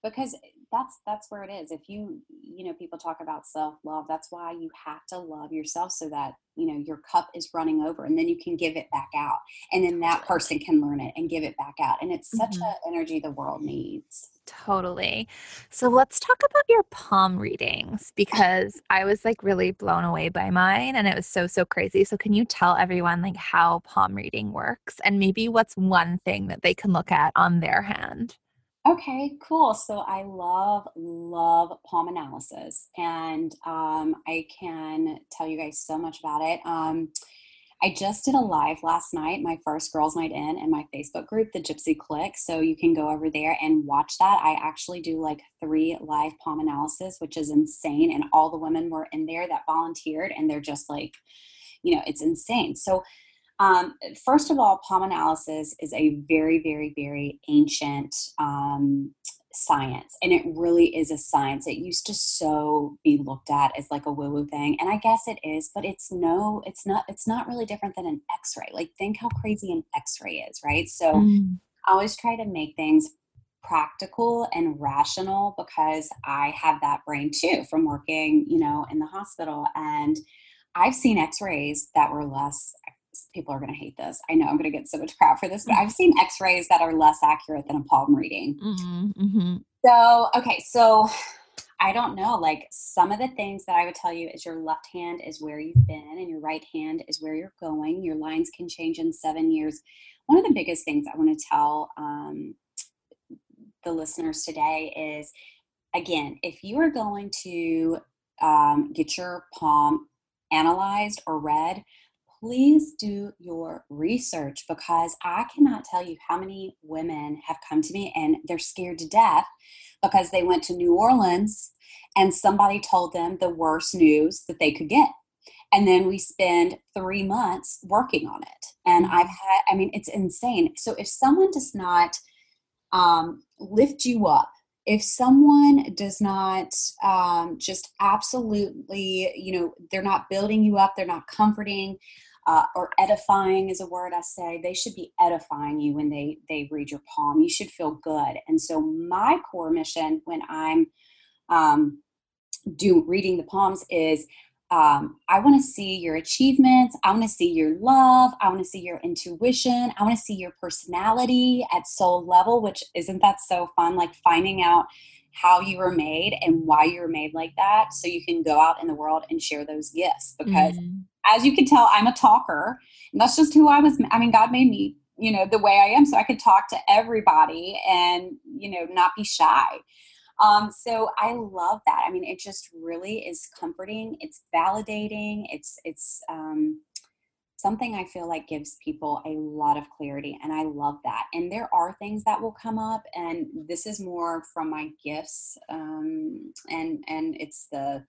because that's that's where it is. If you you know, people talk about self-love, that's why you have to love yourself so that, you know, your cup is running over and then you can give it back out. And then that person can learn it and give it back out. And it's such Mhm. a energy the world needs. Totally. So let's talk about your palm readings because I was like really blown away by mine and it was so, so crazy. So, can you tell everyone like how palm reading works and maybe what's one thing that they can look at on their hand? Okay, cool. So I love, love palm analysis, and um, I can tell you guys so much about it. Um, I just did a live last night, my first girls' night in, in my Facebook group, the Gypsy Click. So you can go over there and watch that. I actually do like three live palm analysis, which is insane. And all the women were in there that volunteered, and they're just like, you know, it's insane. So um, first of all, palm analysis is a very, very, very ancient um, science, and it really is a science. It used to so be looked at as like a woo-woo thing, and I guess it is, but it's no, it's not. It's not really different than an X-ray. Like, think how crazy an X-ray is, right? So, Mm, I always try to make things practical and rational because I have that brain too from working, you know, in the hospital. And I've seen x rays that were less, people are going to hate this. I know I'm going to get so much crap for this, but I've seen x rays that are less accurate than a palm reading. mhm, mhm. So, okay, so I don't know. Like some of the things that I would tell you is your left hand is where you've been and your right hand is where you're going. Your lines can change in seven years. One of the biggest things I want to tell um, the listeners today is again, if you are going to um, get your palm analyzed or read, please do your research because I cannot tell you how many women have come to me and they're scared to death because they went to New Orleans and somebody told them the worst news that they could get. And then we spend three months working on it. And I've had, I mean, it's insane. So if someone does not um, lift you up, if someone does not um, just absolutely, you know, they're not building you up, they're not comforting, uh, or edifying is a word I say. They should be edifying you when they they read your palm. You should feel good. And so my core mission when I'm um, do reading the palms is um, I want to see your achievements. I want to see your love. I want to see your intuition. I want to see your personality at soul level, which isn't that so fun? Like finding out how you were made and why you were made like that so you can go out in the world and share those gifts because Mm, as you can tell i'm a talker and that's just who i was i mean god made me you know the way i am so i could talk to everybody and you know not be shy. Um, so i love that. I mean it just really is comforting it's validating it's it's um, something I feel like gives people a lot of clarity. And I love that. And there are things that will come up, and this is more from my gifts. Um, and and it's the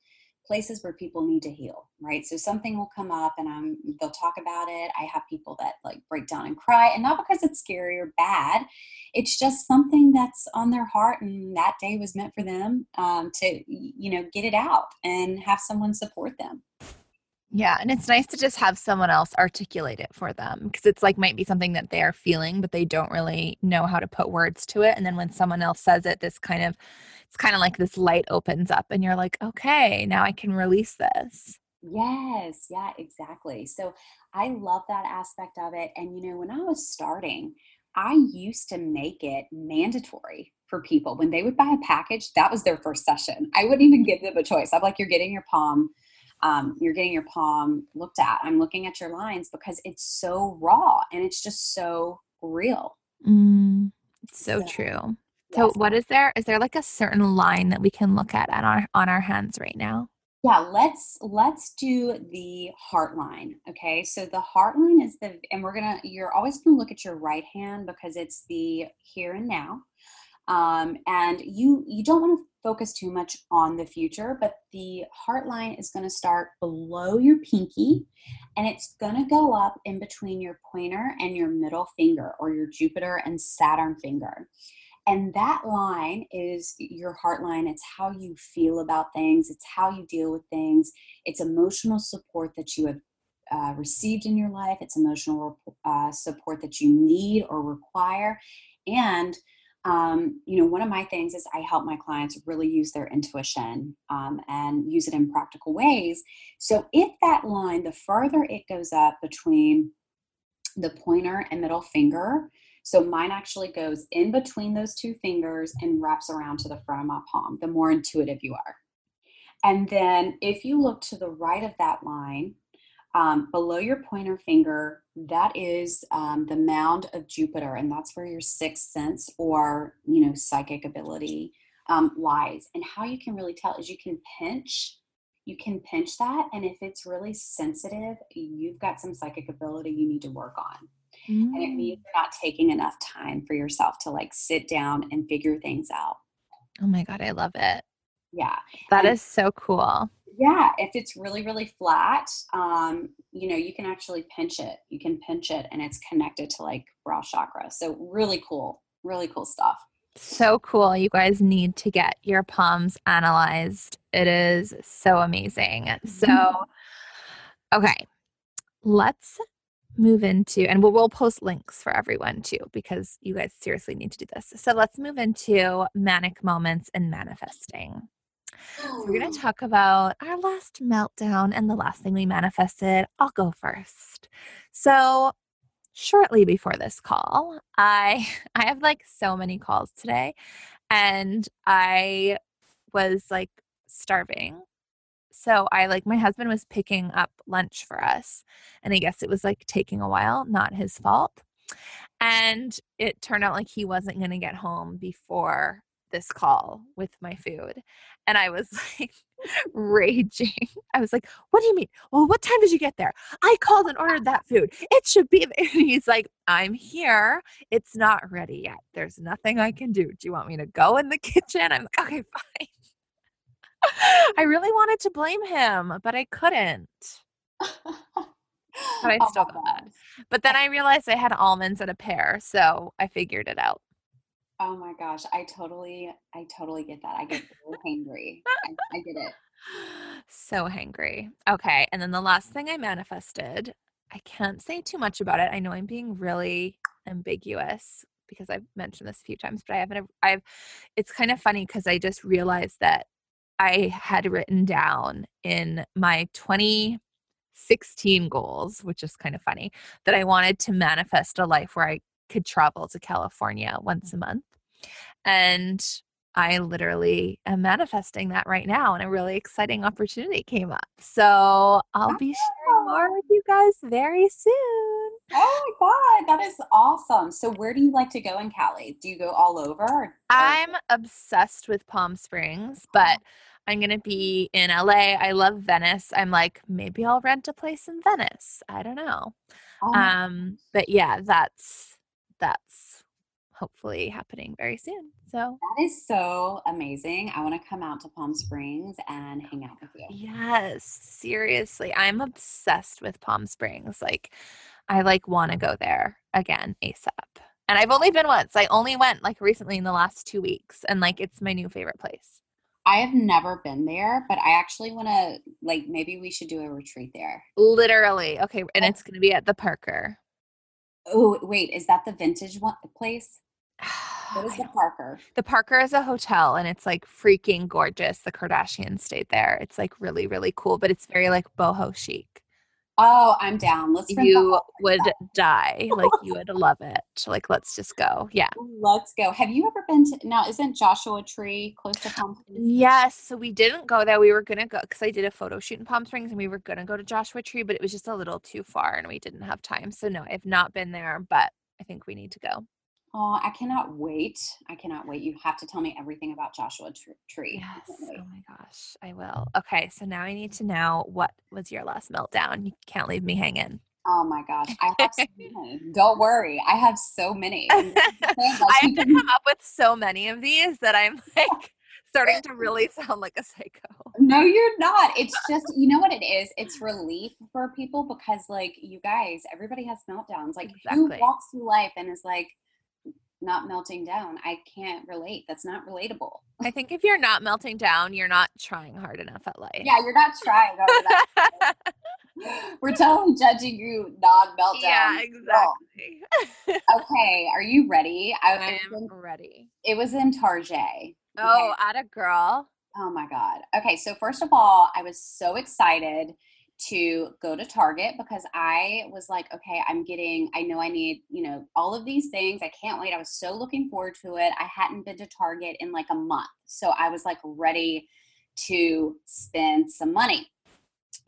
places where people need to heal, right? So something will come up and um, they'll talk about it. I have people that like break down and cry, and not because it's scary or bad. It's just something that's on their heart, and that day was meant for them um, to, you know, get it out and have someone support them. Yeah, and it's nice to just have someone else articulate it for them because it's like might be something that they are feeling, but they don't really know how to put words to it. And then when someone else says it, this kind of it's kind of like this light opens up and you're like, okay, now I can release this. Yes, yeah, exactly. So I love that aspect of it. And you know, when I was starting, I used to make it mandatory for people when they would buy a package, that was their first session. I wouldn't even give them a choice. I'm like, you're getting your palm um, you're getting your palm looked at. I'm looking at your lines because it's so raw and it's just so real. Mm, so, so, true. So, yes. what is there? Is there like a certain line that we can look at on our on our hands right now? Yeah, let's let's do the heart line. Okay, so the heart line is the, and we're gonna. You're always gonna look at your right hand because it's the here and now um, and you you don't want to focus too much on the future but the heart line is going to start below your pinky and it's going to go up in between your pointer and your middle finger or your jupiter and saturn finger. And that line is your heart line. It's how you feel about things. It's how you deal with things. It's emotional support that you have uh, received in your life. It's emotional uh, support that you need or require. And um, you know, one of my things is I help my clients really use their intuition um, and use it in practical ways. So if that line, the further it goes up between the pointer and middle finger, so mine actually goes in between those two fingers and wraps around to the front of my palm, the more intuitive you are. And then if you look to the right of that line, um, below your pointer finger, that is um, the mound of Jupiter, and that's where your sixth sense or you know psychic ability um, lies. And how you can really tell is you can pinch, you can pinch that, and if it's really sensitive, you've got some psychic ability you need to work on. Mm. And it means mm. you're not taking enough time for yourself to like sit down and figure things out. Oh my god, I love it. Yeah, that and, is so cool. Yeah if it's really really flat um you know you can actually pinch it. You can pinch it and it's connected to like brow chakra. So really cool really cool stuff. So cool. You guys need to get your palms analyzed. It is so amazing. So okay. Let's move into and we'll, we'll post links for everyone too because you guys seriously need to do this. So let's move into manic moments and manifesting so we're going to oh. talk about our last meltdown and the last thing we manifested. I'll go first. So, shortly before this call, I I have like so many calls today and I was like starving. So I like my husband was picking up lunch for us and I guess it was like taking a while, not his fault. And it turned out like he wasn't going to get home before this call with my food. And I was like raging. I was like, What do you mean? Well, what time did you get there? I called and ordered that food. It should be. And he's like, I'm here. It's not ready yet. There's nothing I can do. Do you want me to go in the kitchen? I'm like, Okay, fine. I really wanted to blame him, but I couldn't. But I oh still oh got it. But then I realized I had almonds and a pear, so I figured it out. Oh my gosh, I totally, I totally get that. I get so hangry. I, I get it. So hangry. Okay, and then the last thing I manifested, I can't say too much about it. I know I'm being really ambiguous because I've mentioned this a few times, but I haven't. I've. It's kind of funny because I just realized that I had written down in my 2016 goals, which is kind of funny, that I wanted to manifest a life where I could travel to California once a month. And I literally am manifesting that right now, and a really exciting opportunity came up. So I'll be sharing more with you guys very soon. Oh my God, that is awesome. So, where do you like to go in Cali? Do you go all over? Or- I'm obsessed with Palm Springs, but I'm going to be in LA. I love Venice. I'm like, maybe I'll rent a place in Venice. I don't know. Oh, Um, but yeah, that's that's hopefully happening very soon. So that is so amazing. I want to come out to Palm Springs and hang out with you. yes, seriously, I'm obsessed with Palm Springs. Like, I like want to go there again ASAP. And I've only been once. I only went like recently in the last two weeks, and like it's my new favorite place. I have never been there, but I actually want to like maybe we should do a retreat there. Literally, okay, and it's gonna be at the Parker. Oh, wait, is that the vintage one place? What is the Parker? The Parker is a hotel and it's like freaking gorgeous. The Kardashians stayed there. It's like really, really cool, but it's very like boho chic. Oh, I'm down. Let's You would place die. Like you would love it. Like let's just go. Yeah. Let's go. Have you ever been to now? Isn't Joshua Tree close to Palm Springs? Yes. So we didn't go there. We were gonna go because I did a photo shoot in Palm Springs and we were gonna go to Joshua Tree, but it was just a little too far and we didn't have time. So no, I've not been there, but I think we need to go. Oh, I cannot wait. I cannot wait. You have to tell me everything about Joshua Tr- Tree. Yes. Oh my gosh. I will. Okay. So now I need to know what was your last meltdown. You can't leave me hanging. Oh my gosh. I have so many. Don't worry. I have so many. And this is the thing, like, I have to come up with so many of these that I'm like starting to really sound like a psycho. No, you're not. It's just, you know what it is? It's relief for people because, like, you guys, everybody has meltdowns. Like, Exactly. who walks through life and is like not melting down? I can't relate. That's not relatable. I think if you're not melting down, you're not trying hard enough at life. Yeah, you're not trying. We're totally judging you non meltdown. yeah, exactly. Oh. Okay, are you ready? I, I am in, ready. it was in Target. Oh, at a girl. Oh my God. Okay, so first of all, I was so excited to go to Target because I was like, okay, I'm getting, I know I need, you know, all of these things. I can't wait. I was so looking forward to it. I hadn't been to Target in like a month. So I was like ready to spend some money.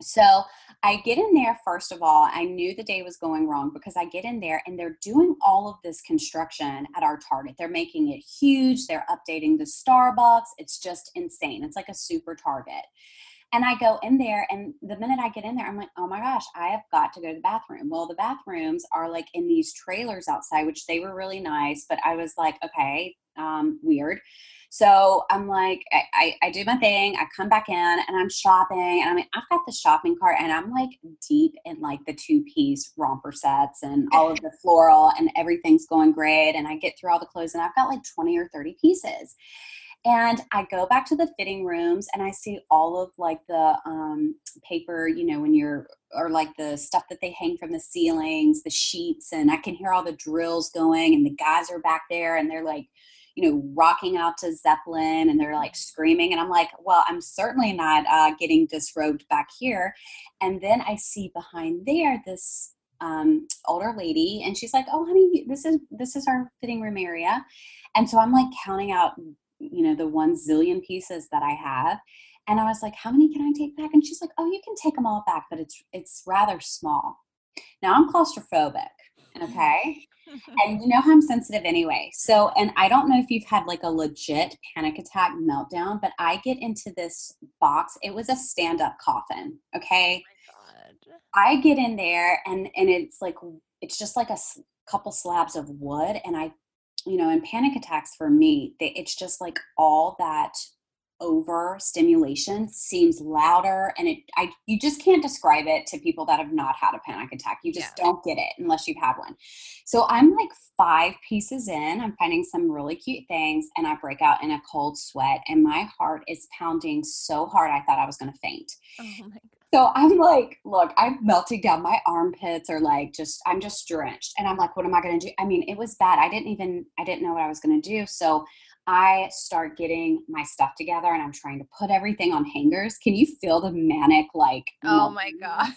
So I get in there, first of all, I knew the day was going wrong because I get in there and they're doing all of this construction at our Target. They're making it huge, they're updating the Starbucks. It's just insane. It's like a super Target. And I go in there, and the minute I get in there, I'm like, oh my gosh, I have got to go to the bathroom. Well, the bathrooms are like in these trailers outside, which they were really nice, but I was like, okay, um, weird. So I'm like, I, I, I do my thing. I come back in and I'm shopping. And I mean, I've got the shopping cart and I'm like deep in like the two piece romper sets and all of the floral and everything's going great. And I get through all the clothes and I've got like 20 or 30 pieces. And I go back to the fitting rooms and I see all of like the um, paper, you know, when you're, or like the stuff that they hang from the ceilings, the sheets, and I can hear all the drills going, and the guys are back there and they're like, you know, rocking out to Zeppelin and they're like screaming. And I'm like, well, I'm certainly not uh, getting disrobed back here. And then I see behind there this um, older lady, and she's like, "Oh, honey, this is this is our fitting room area." And so I'm like counting out, you know, the one zillion pieces that I have. And I was like, "How many can I take back?" And she's like, "Oh, you can take them all back, but it's it's rather small." Now I'm claustrophobic, okay? and you know how I'm sensitive anyway. So, and I don't know if you've had like a legit panic attack meltdown, but I get into this box. It was a stand up coffin, okay? Oh God. I get in there and and it's like it's just like a s- couple slabs of wood and I you know, in panic attacks for me, they, it's just like all that over stimulation seems louder and it I you just can't describe it to people that have not had a panic attack. You just Yeah. don't get it unless you've had one. So I'm like 5 pieces in, I'm finding some really cute things and I break out in a cold sweat and my heart is pounding so hard I thought I was going to faint. Oh my god. So I'm like, look, I'm melting down. My armpits are like just, I'm just drenched. And I'm like, what am I going to do? I mean, it was bad. I didn't even, I didn't know what I was going to do. So I start getting my stuff together and I'm trying to put everything on hangers. Can you feel the manic, like, Oh my meltdown? gosh.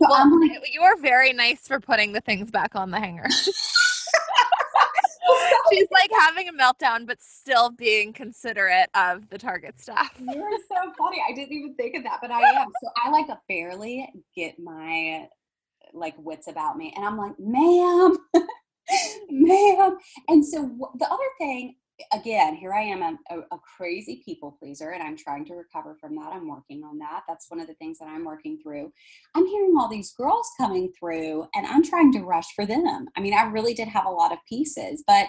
So Well, I'm like, you are very nice for putting the things back on the hanger. She's like having a meltdown, but still being considerate of the Target staff. You're so funny. I didn't even think of that, but I am. So I like a barely get my like wits about me, and I'm like, ma'am, ma'am. And so the other thing, again, here I am, a, a, a crazy people pleaser, and I'm trying to recover from that. I'm working on that. That's one of the things that I'm working through. I'm hearing all these girls coming through, and I'm trying to rush for them. I mean, I really did have a lot of pieces, but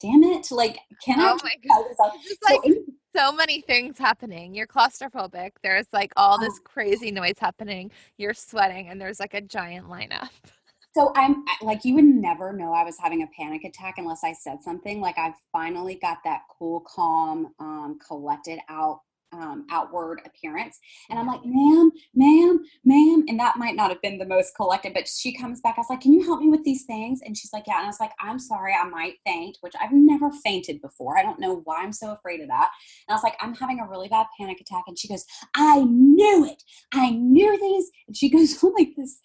damn it, like, can I? Oh my god! It's so, like so many things happening. You're claustrophobic. There's like all this crazy noise happening. You're sweating, and there's like a giant lineup. So I'm like, you would never know I was having a panic attack unless I said something. Like I finally got that cool, calm, um, collected out um, outward appearance. And I'm like, ma'am, ma'am, ma'am. And that might not have been the most collected, but she comes back. I was like, can you help me with these things? And she's like, yeah. And I was like, I'm sorry, I might faint, which I've never fainted before. I don't know why I'm so afraid of that. And I was like, I'm having a really bad panic attack. And she goes, I knew it. I knew these. And she goes on like this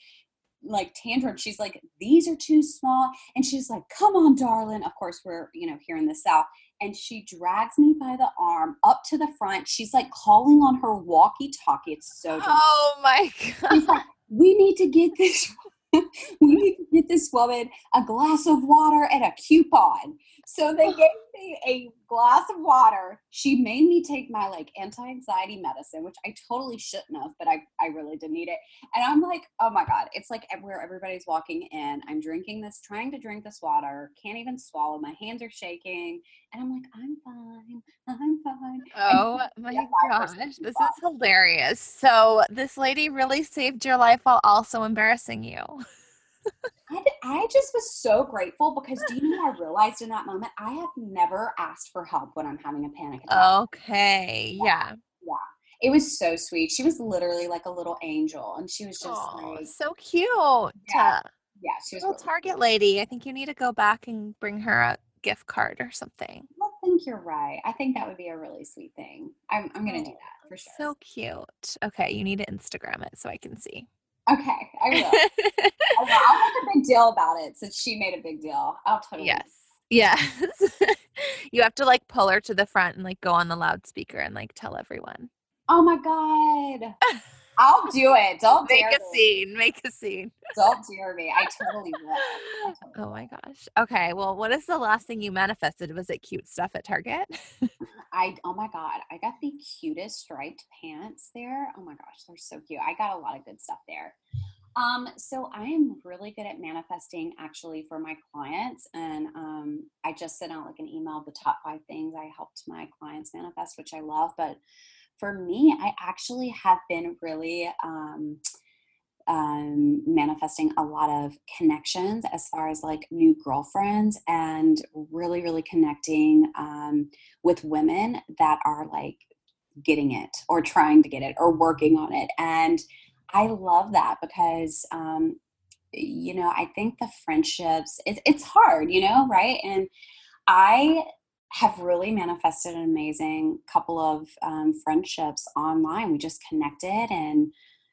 like tantrum. She's like, these are too small. And she's like, come on, darling. Of course, we're, you know, here in the South. And she drags me by the arm up to the front. She's like calling on her walkie talkie. It's so Oh my God. Like, we need to get this we need to get this woman a glass of water and a coupon. So they gave me a glass of water. She made me take my like anti-anxiety medicine, which I totally shouldn't have, but I, I really did need it. And I'm like, oh my God, it's like where everybody's walking in. I'm drinking this, trying to drink this water, can't even swallow. My hands are shaking. And I'm like, I'm fine. I'm fine. Oh my gosh. This is hilarious. So this lady really saved your life while also embarrassing you. I, I just was so grateful because do you know I realized in that moment I have never asked for help when I'm having a panic attack. Okay. Yeah. Yeah. It was so sweet. She was literally like a little angel and she was just oh, like so cute. Yeah. Yeah, she was a little really Target cute. lady. I think you need to go back and bring her a gift card or something. I think you're right. I think that would be a really sweet thing. I'm I'm gonna do that for sure. So cute. Okay, you need to Instagram it so I can see. Okay, I will. I will. I'll make a big deal about it since she made a big deal. I'll totally. Yes. Yes. you have to like pull her to the front and like go on the loudspeaker and like tell everyone. Oh my god. I'll do it. Don't make a me. scene. Make a scene. Don't dare me. I totally will. I totally oh my gosh. Okay. Well, what is the last thing you manifested? Was it cute stuff at Target? I oh my god, I got the cutest striped pants there. Oh my gosh, they're so cute. I got a lot of good stuff there. Um, so I am really good at manifesting actually for my clients. And um, I just sent out like an email, of the top five things I helped my clients manifest, which I love. But for me, I actually have been really um, um, manifesting a lot of connections as far as like new girlfriends and really, really connecting um, with women that are like getting it or trying to get it or working on it. And I love that because, um, you know, I think the friendships, it, it's hard, you know, right? And I have really manifested an amazing couple of um, friendships online. We just connected. And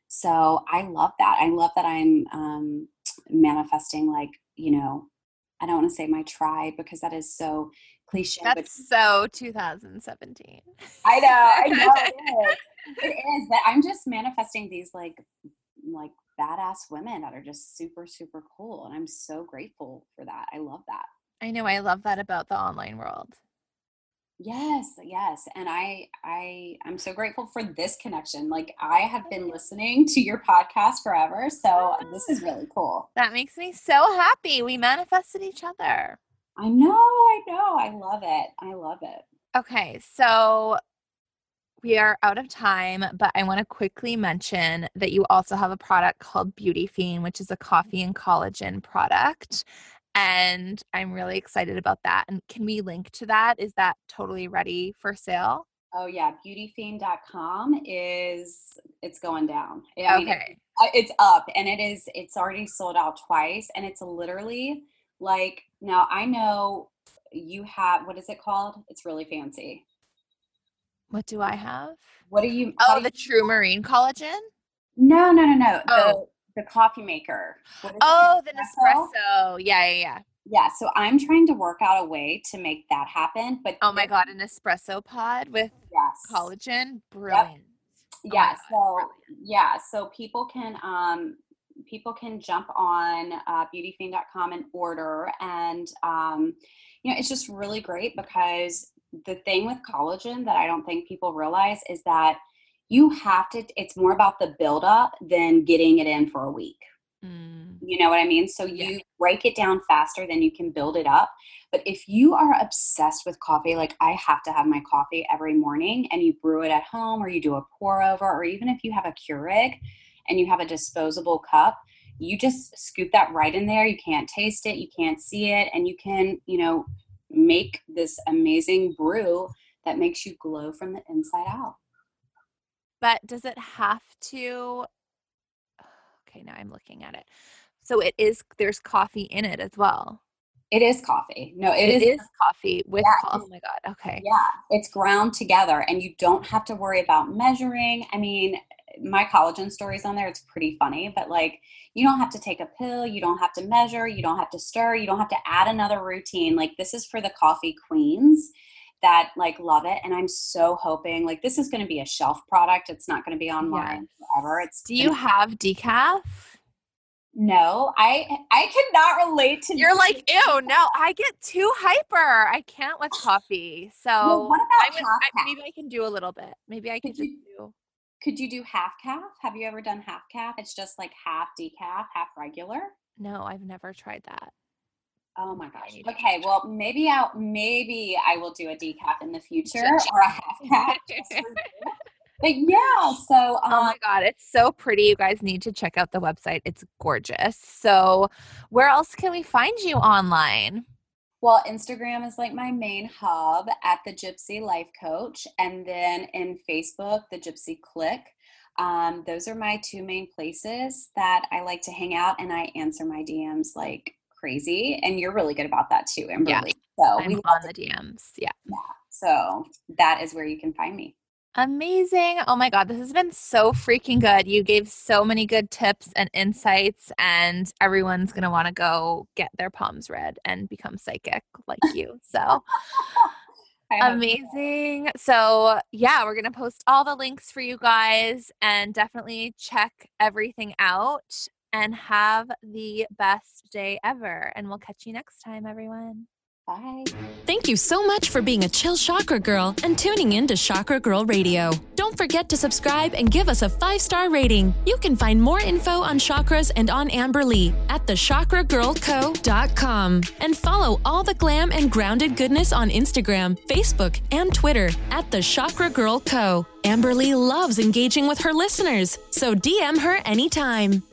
so I love that. I love that I'm um, manifesting, like, you know, I don't want to say my tribe because that is so cliche. That's so 2017. I know, I know it is. It is, but I'm just manifesting these like, like badass women that are just super, super cool. And I'm so grateful for that. I love that. I know. I love that about the online world. Yes, yes. And I I I'm so grateful for this connection. Like I have been listening to your podcast forever, so this is ah. really cool. That makes me so happy. We manifested each other. I know, I know. I love it. I love it. Okay, so we are out of time, but I want to quickly mention that you also have a product called Beauty Fiend, which is a coffee and collagen product and I'm really excited about that. And can we link to that? Is that totally ready for sale? Oh yeah, beautyfiend.com is it's going down. I mean, okay. It, it's up and it is it's already sold out twice and it's literally like now I know you have what is it called? It's really fancy. What do I have? What do you Oh, the you, True Marine collagen? No, no, no, no. Oh the coffee maker. Oh, the Nespresso. Yeah, yeah, yeah. Yeah, so I'm trying to work out a way to make that happen. But oh my god, an espresso pod with yes. collagen, brilliant. Yep. Yeah, oh so brilliant. yeah, so people can um people can jump on uh, beautyfiend.com and order. And, um, you know, it's just really great because the thing with collagen that I don't think people realize is that you have to, it's more about the buildup than getting it in for a week. Mm. You know what I mean? So you yeah. break it down faster than you can build it up. But if you are obsessed with coffee, like I have to have my coffee every morning and you brew it at home or you do a pour over, or even if you have a Keurig and you have a disposable cup, you just scoop that right in there. You can't taste it, you can't see it, and you can, you know, make this amazing brew that makes you glow from the inside out. But does it have to? Okay, now I'm looking at it. So it is, there's coffee in it as well. It is coffee. No, it, it is, is, coffee with yeah, co- oh my god. Okay. Yeah, it's ground together and you don't have to worry about measuring. I mean, my collagen stories on there, it's pretty funny, but like you don't have to take a pill, you don't have to measure, you don't have to stir, you don't have to add another routine. Like this is for the coffee queens that like love it and i'm so hoping like this is going to be a shelf product it's not going to be online yes. forever it's do you have decaf no, I I cannot relate to. You're like, ew, no, I get too hyper. I can't with coffee. So well, what about I would, I, maybe I can do a little bit. Maybe I could, could you, do. Could you do half caff? Have you ever done half caff? It's just like half decaf, half regular. No, I've never tried that. Oh my gosh. Okay, well maybe I'll maybe I will do a decaf in the future or a half caff. but yeah, so um, oh my god, it's so pretty. You guys need to check out the website. It's gorgeous. So, where else can we find you online? Well, Instagram is like my main hub at the Gypsy Life Coach, and then in Facebook, the Gypsy Click. Um, those are my two main places that I like to hang out, and I answer my DMs like crazy. And you're really good about that too, Amberly. Yeah, so I'm on the DMs. Yeah. Yeah. So that is where you can find me. Amazing. Oh my God, this has been so freaking good. You gave so many good tips and insights, and everyone's going to want to go get their palms read and become psychic like you. So amazing. So, yeah, we're going to post all the links for you guys and definitely check everything out and have the best day ever. And we'll catch you next time, everyone. Bye. Thank you so much for being a chill chakra girl and tuning in to Chakra Girl Radio. Don't forget to subscribe and give us a five star rating. You can find more info on chakras and on Amber Lee at thechakragirlco.com and follow all the glam and grounded goodness on Instagram, Facebook, and Twitter at the Chakra Girl Co. Amber Lee loves engaging with her listeners, so DM her anytime.